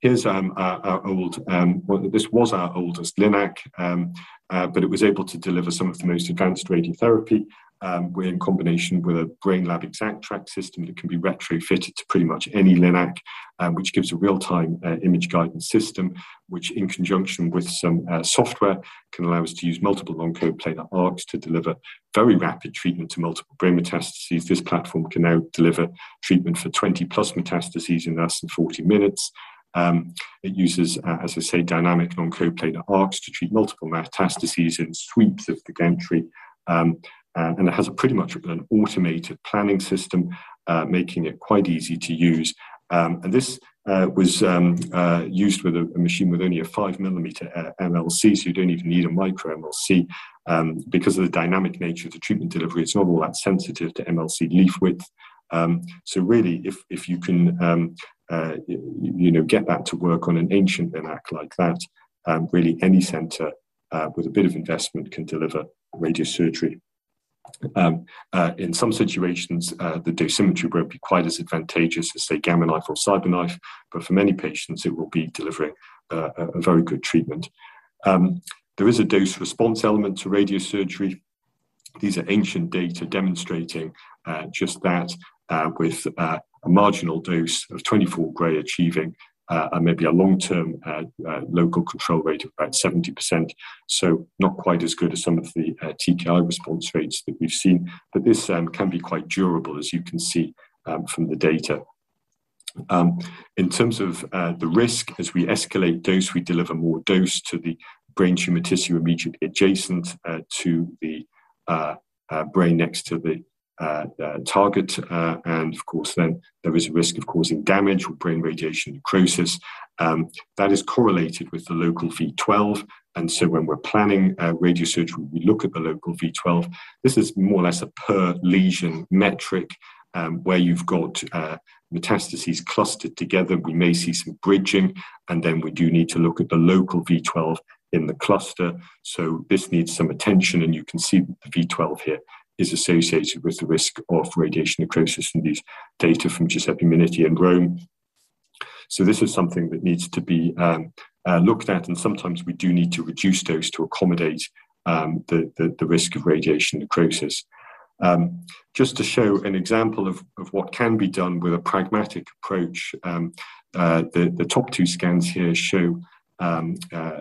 Here's um, our, our, old, um, well, this was our oldest LINAC, um, uh, but it was able to deliver some of the most advanced radiotherapy. Um, we're in combination with a Brainlab ExacTrac system that can be retrofitted to pretty much any LINAC, um, which gives a real-time uh, image guidance system, which in conjunction with some uh, software can allow us to use multiple non-coplanar arcs to deliver very rapid treatment to multiple brain metastases. This platform can now deliver treatment for 20 plus metastases in less than 40 minutes. Um, it uses, uh, as I say, dynamic non-coplanar arcs to treat multiple metastases in sweeps of the gantry. Um, uh, and it has a pretty much an automated planning system, uh, making it quite easy to use. Um, and this uh, was um, uh, used with a, a, machine with only a five millimeter uh, MLC, so you don't even need a micro MLC. Um, because of the dynamic nature of the treatment delivery, it's not all that sensitive to MLC leaf width. Um, so really, if, if you can um, you, you, know, get that to work on an ancient LINAC like that, um, really any centre uh, with a bit of investment can deliver radiosurgery. Um, uh, in some situations, uh, the dosimetry won't be quite as advantageous as, say, Gamma Knife or CyberKnife, but for many patients, it will be delivering uh, a, very good treatment. Um, there is a dose response element to radiosurgery. These are ancient data demonstrating uh, just that, uh, with uh, a marginal dose of 24 gray achieving uh, and maybe a long-term uh, uh, local control rate of about 70%. So not quite as good as some of the uh, TKI response rates that we've seen, but this um, can be quite durable, as you can see um, from the data. Um, in terms of uh, the risk, as we escalate dose, we deliver more dose to the brain tumor tissue immediately adjacent uh, to the brain next to the uh, uh, target. Uh, and of course, then there is a risk of causing damage or brain radiation necrosis. Um, that is correlated with the local V12. And so when we're planning uh, radiosurgery, we look at the local V12. This is more or less a per lesion metric um, where you've got uh, metastases clustered together. We may see some bridging, and then we do need to look at the local V12 in the cluster. So this needs some attention, and you can see the V12 here is associated with the risk of radiation necrosis in these data from Giuseppe Minniti in Rome. So this is something that needs to be um, uh, looked at, and sometimes we do need to reduce dose to accommodate um, the, the, the, risk of radiation necrosis. Um, just to show an example of, of what can be done with a pragmatic approach, um, uh, the, the top two scans here show um, uh,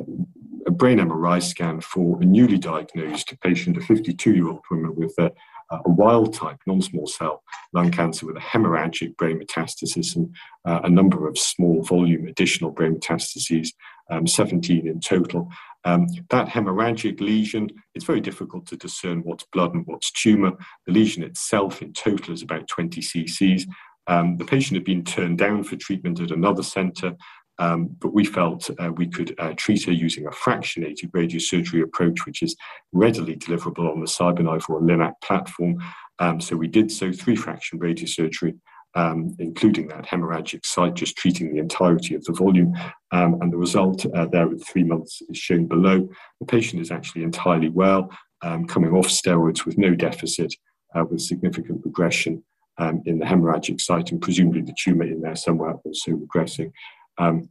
a brain MRI scan for a newly diagnosed patient, a 52 year old woman with a, a wild type non small cell lung cancer with a hemorrhagic brain metastasis and uh, a number of small volume additional brain metastases, um, 17 in total. Um, that hemorrhagic lesion, it's very difficult to discern what's blood and what's tumour. The lesion itself in total is about 20 cc's. Um, the patient had been turned down for treatment at another centre. Um, but we felt uh, we could uh, treat her using a fractionated radiosurgery approach, which is readily deliverable on the CyberKnife or Linac platform. Um, so we did so three fraction radiosurgery, um, including that hemorrhagic site, just treating the entirety of the volume. Um, and the result uh, there at three months is shown below. The patient is actually entirely well, um, coming off steroids with no deficit, uh, with significant regression um, in the hemorrhagic site, and presumably the tumor in there somewhere also regressing. Um,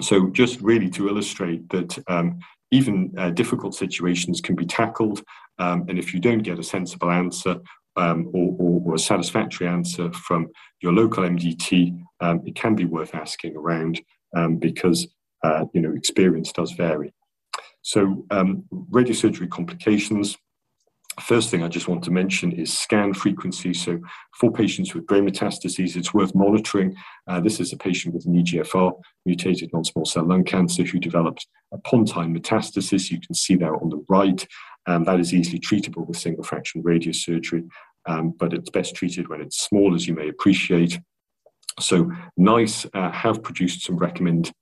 so just really to illustrate that um, even uh, difficult situations can be tackled, um, and if you don't get a sensible answer um, or, or, or, a satisfactory answer from your local MDT, um, it can be worth asking around um, because uh, you know experience does vary. So radiosurgery complications. First thing I just want to mention is scan frequency. So, for patients with brain metastases, it's worth monitoring. Uh, this is a patient with an EGFR mutated non small cell lung cancer who developed a pontine metastasis. You can see there on the right. Um, that is easily treatable with single fraction radiosurgery, um, but it's best treated when it's small, as you may appreciate. So, NICE uh, have produced some recommend,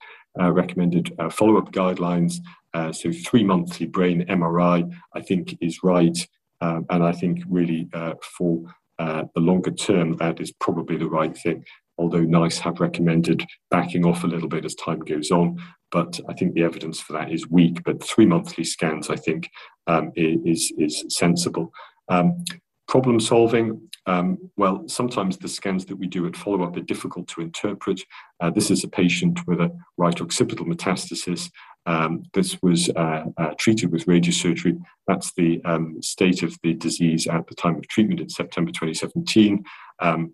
uh, recommended uh, follow up guidelines. Uh, so, three monthly brain MRI, I think, is right. Um, and I think really uh, for uh, the longer term, that is probably the right thing. Although NICE have recommended backing off a little bit as time goes on, but I think the evidence for that is weak. But three monthly scans, I think, um, is is sensible. Um, problem solving. Um, well, sometimes the scans that we do at follow up are difficult to interpret. Uh, this is a patient with a right occipital metastasis um, this was uh, uh, treated with radiosurgery. That's the um, state of the disease at the time of treatment in September 2017. Um,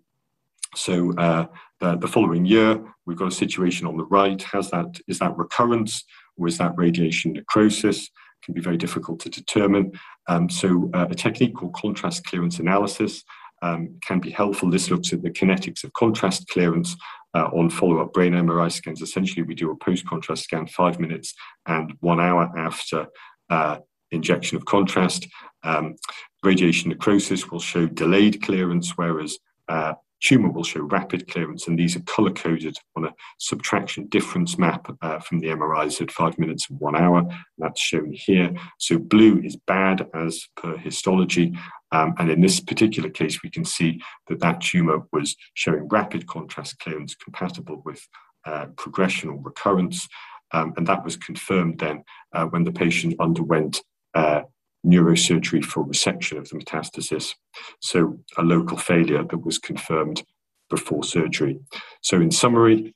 so uh, the, the, following year, we've got a situation on the right. Has that is that recurrence or is that radiation necrosis? Can be very difficult to determine. Um, so uh, a technique called contrast clearance analysis um, can be helpful. This looks at the kinetics of contrast clearance on follow-up brain MRI scans. Essentially, we do a post-contrast scan five minutes and one hour after uh, injection of contrast. Um, radiation necrosis will show delayed clearance, whereas uh, tumor will show rapid clearance, and these are color coded on a subtraction difference map uh, from the MRIs at five minutes and one hour. That's shown here. So blue is bad as per histology, um, and in this particular case, we can see that that tumor was showing rapid contrast clearance compatible with uh, progression or recurrence. Um, and that was confirmed then uh, when the patient underwent uh, neurosurgery for resection of the metastasis. So a local failure that was confirmed before surgery. So in summary,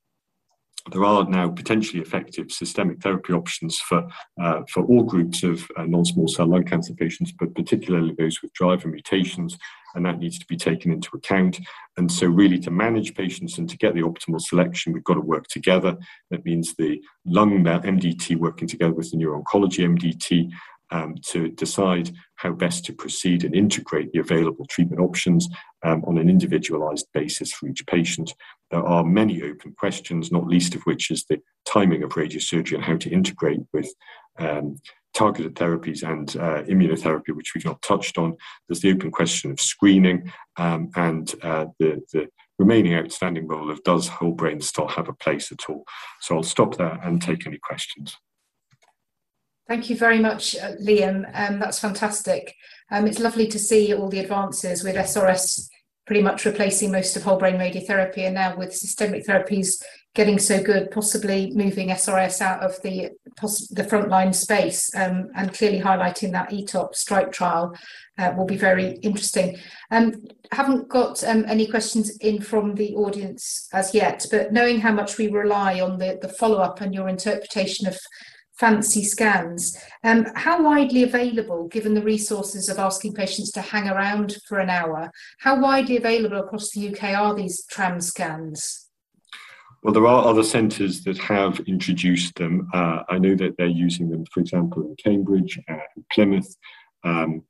there are now potentially effective systemic therapy options for, uh, for all groups of uh, non-small cell lung cancer patients, but particularly those with driver mutations, and that needs to be taken into account. And so really to manage patients and to get the optimal selection, we've got to work together. That means the lung MDT working together with the neuro-oncology MDT um, to decide how best to proceed and integrate the available treatment options um, on an individualized basis for each patient. There are many open questions, not least of which is the timing of radiosurgery and how to integrate with um, targeted therapies and uh, immunotherapy, which we've not touched on. There's the open question of screening um, and uh, the, the remaining outstanding role of does whole brain still have a place at all? So I'll stop there and take any questions. Thank you very much, uh, Liam. Um, that's fantastic. Um, it's lovely to see all the advances with SRS pretty much replacing most of whole brain radiotherapy, and now with systemic therapies getting so good, possibly moving SRS out of the the frontline space um, and clearly highlighting that ETOP strike trial uh, will be very interesting. Um, haven't got um, any questions in from the audience as yet, but knowing how much we rely on the, the follow up and your interpretation of fancy scans. Um, how widely available, given the resources of asking patients to hang around for an hour, how widely available across the UK are these tram scans? Well, there are other centres that have introduced them. Uh, I know that they're using them, for example, in Cambridge and Plymouth. Um,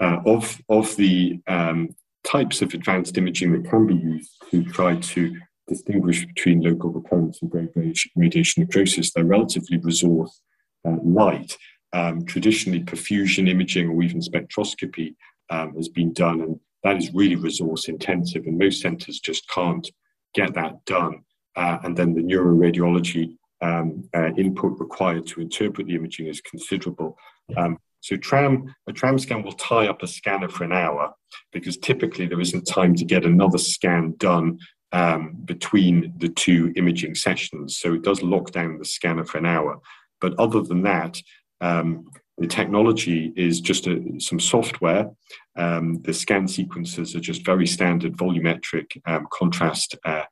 uh, of, of the um, types of advanced imaging that can be used to try to distinguish between local recurrence and brain radiation necrosis, they're relatively resource uh, light. Um, traditionally, perfusion imaging or even spectroscopy um, has been done, and that is really resource intensive, and most centres just can't get that done. Uh, and then the neuroradiology um, uh, input required to interpret the imaging is considerable. Um, so tram, a tram scan will tie up a scanner for an hour because typically there isn't time to get another scan done um, between the two imaging sessions. So it does lock down the scanner for an hour. But other than that, um, the technology is just a, some software. Um, the scan sequences are just very standard volumetric um, contrast uh,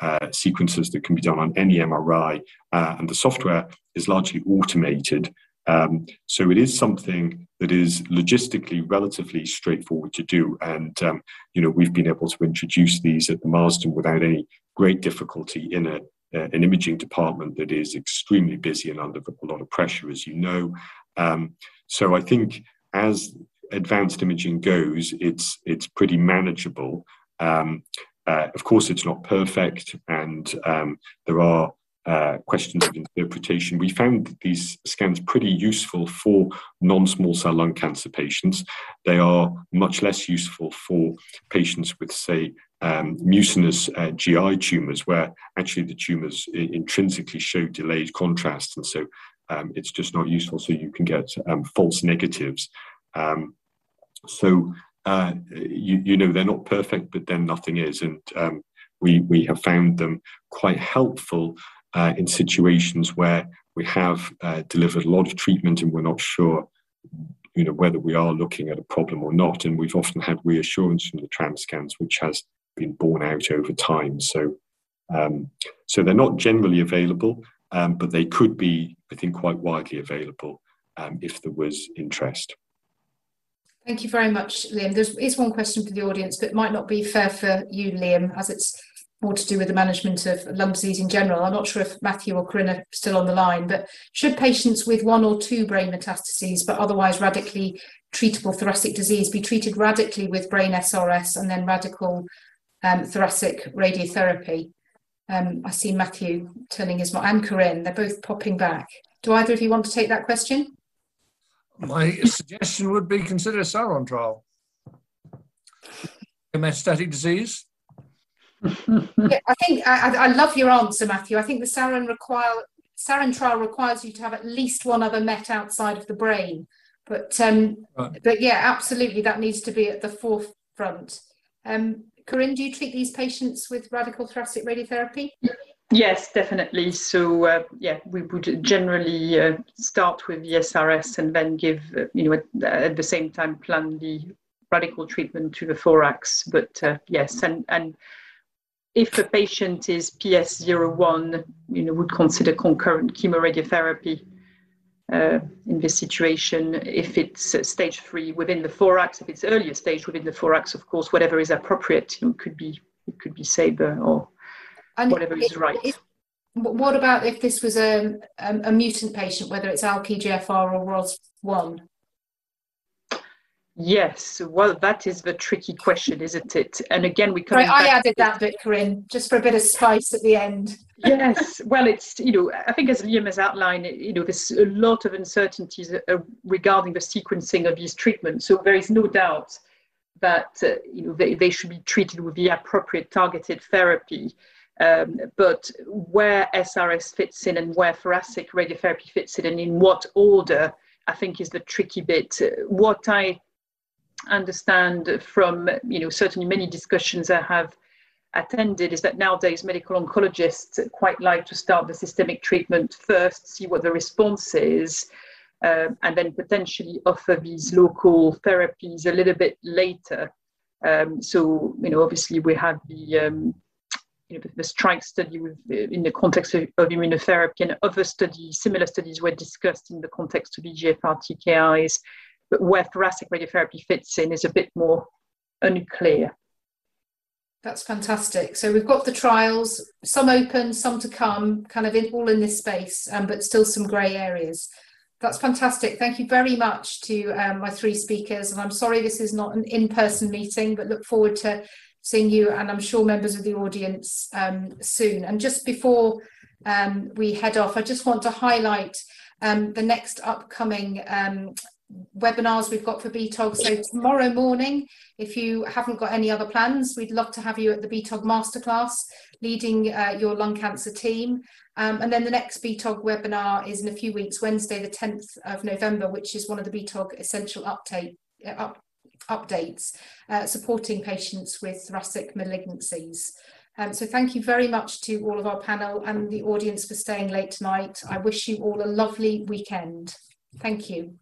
uh, sequences that can be done on any MRI, uh, and the software is largely automated. Um, so it is something that is logistically relatively straightforward to do, and um, you know we've been able to introduce these at the Marsden without any great difficulty in a uh, an imaging department that is extremely busy and under a lot of pressure, as you know. Um, so I think as advanced imaging goes, it's it's pretty manageable. Um, uh, of course, it's not perfect, and um, there are uh, questions of interpretation. We found these scans pretty useful for non-small cell lung cancer patients. They are much less useful for patients with, say, um, mucinous uh, GI tumours, where actually the tumours intrinsically show delayed contrast, and so um, it's just not useful. So you can get um, false negatives. Um, so uh, you, you, know they're not perfect, but then nothing is, and um, we we have found them quite helpful uh, in situations where we have uh, delivered a lot of treatment and we're not sure you know whether we are looking at a problem or not and we've often had reassurance from the tram scans which has been borne out over time. So, um, so they're not generally available, um, but they could be, I think, quite widely available um, if there was interest. Thank you very much, Liam. There is one question for the audience, but it might not be fair for you, Liam, as it's more to do with the management of lung disease in general. I'm not sure if Matthew or Corinne are still on the line, but should patients with one or two brain metastases, but otherwise radically treatable thoracic disease, be treated radically with brain SRS and then radical um, thoracic radiotherapy. Um, I see Matthew turning his mind, and Corinne, they're both popping back. Do either of you want to take that question? My suggestion would be consider a Saron trial. A Metastatic disease. Yeah, I think I, I, love your answer, Matthew. I think the SARON, require Saron trial requires you to have at least one other met outside of the brain. But um, right. but yeah, absolutely, that needs to be at the forefront. Um, Corinne, do you treat these patients with radical thoracic radiotherapy? Yes, definitely. So uh, yeah, we would generally uh, start with the SRS and then give, uh, you know, at, at, the same time plan the radical treatment to the thorax. But uh, yes, and and if a patient is PS01, you know, would consider concurrent chemoradiotherapy uh, in this situation. If it's stage three within the thorax, if it's earlier stage within the thorax, of course, whatever is appropriate, you know, could be it could be SABR or and whatever is right. It, what about if this was a, a, a mutant patient, whether it's ALK-EGFR or ROS1? Yes, well, that is the tricky question, isn't it? And again, we come. Right, I added that bit, Corinne, just for a bit of spice at the end. yes, well, it's you know, I think as Liam has outlined, you know, there's a lot of uncertainties uh, regarding the sequencing of these treatments. So there is no doubt that uh, you know they, they should be treated with the appropriate targeted therapy. Um, but where SRS fits in and where thoracic radiotherapy fits in and in what order, I think is the tricky bit. What I understand from, you know, certainly many discussions I have attended is that nowadays medical oncologists quite like to start the systemic treatment first, see what the response is, um, and then potentially offer these local therapies a little bit later. Um, so, you know, obviously we have the um, you know, the strike study with, in the context of, of, immunotherapy and other studies, similar studies were discussed in the context of EGFR TKIs, but where thoracic radiotherapy fits in is a bit more unclear. That's fantastic. So we've got the trials, some open, some to come, kind of in, all in this space, um, but still some grey areas. That's fantastic. Thank you very much to um, my three speakers. And I'm sorry this is not an in person meeting, but look forward to seeing you and I'm sure members of the audience um, soon. And just before um, we head off, I just want to highlight um, the next upcoming um, webinars we've got for BTOG. So tomorrow morning, if you haven't got any other plans, we'd love to have you at the BTOG Masterclass leading uh, your lung cancer team. Um, and then the next BTOG webinar is in a few weeks, Wednesday, the 10th of November, which is one of the BTOG essential update, uh, up, updates uh, supporting patients with thoracic malignancies. Um, so thank you very much to all of our panel and the audience for staying late tonight. I wish you all a lovely weekend. Thank you.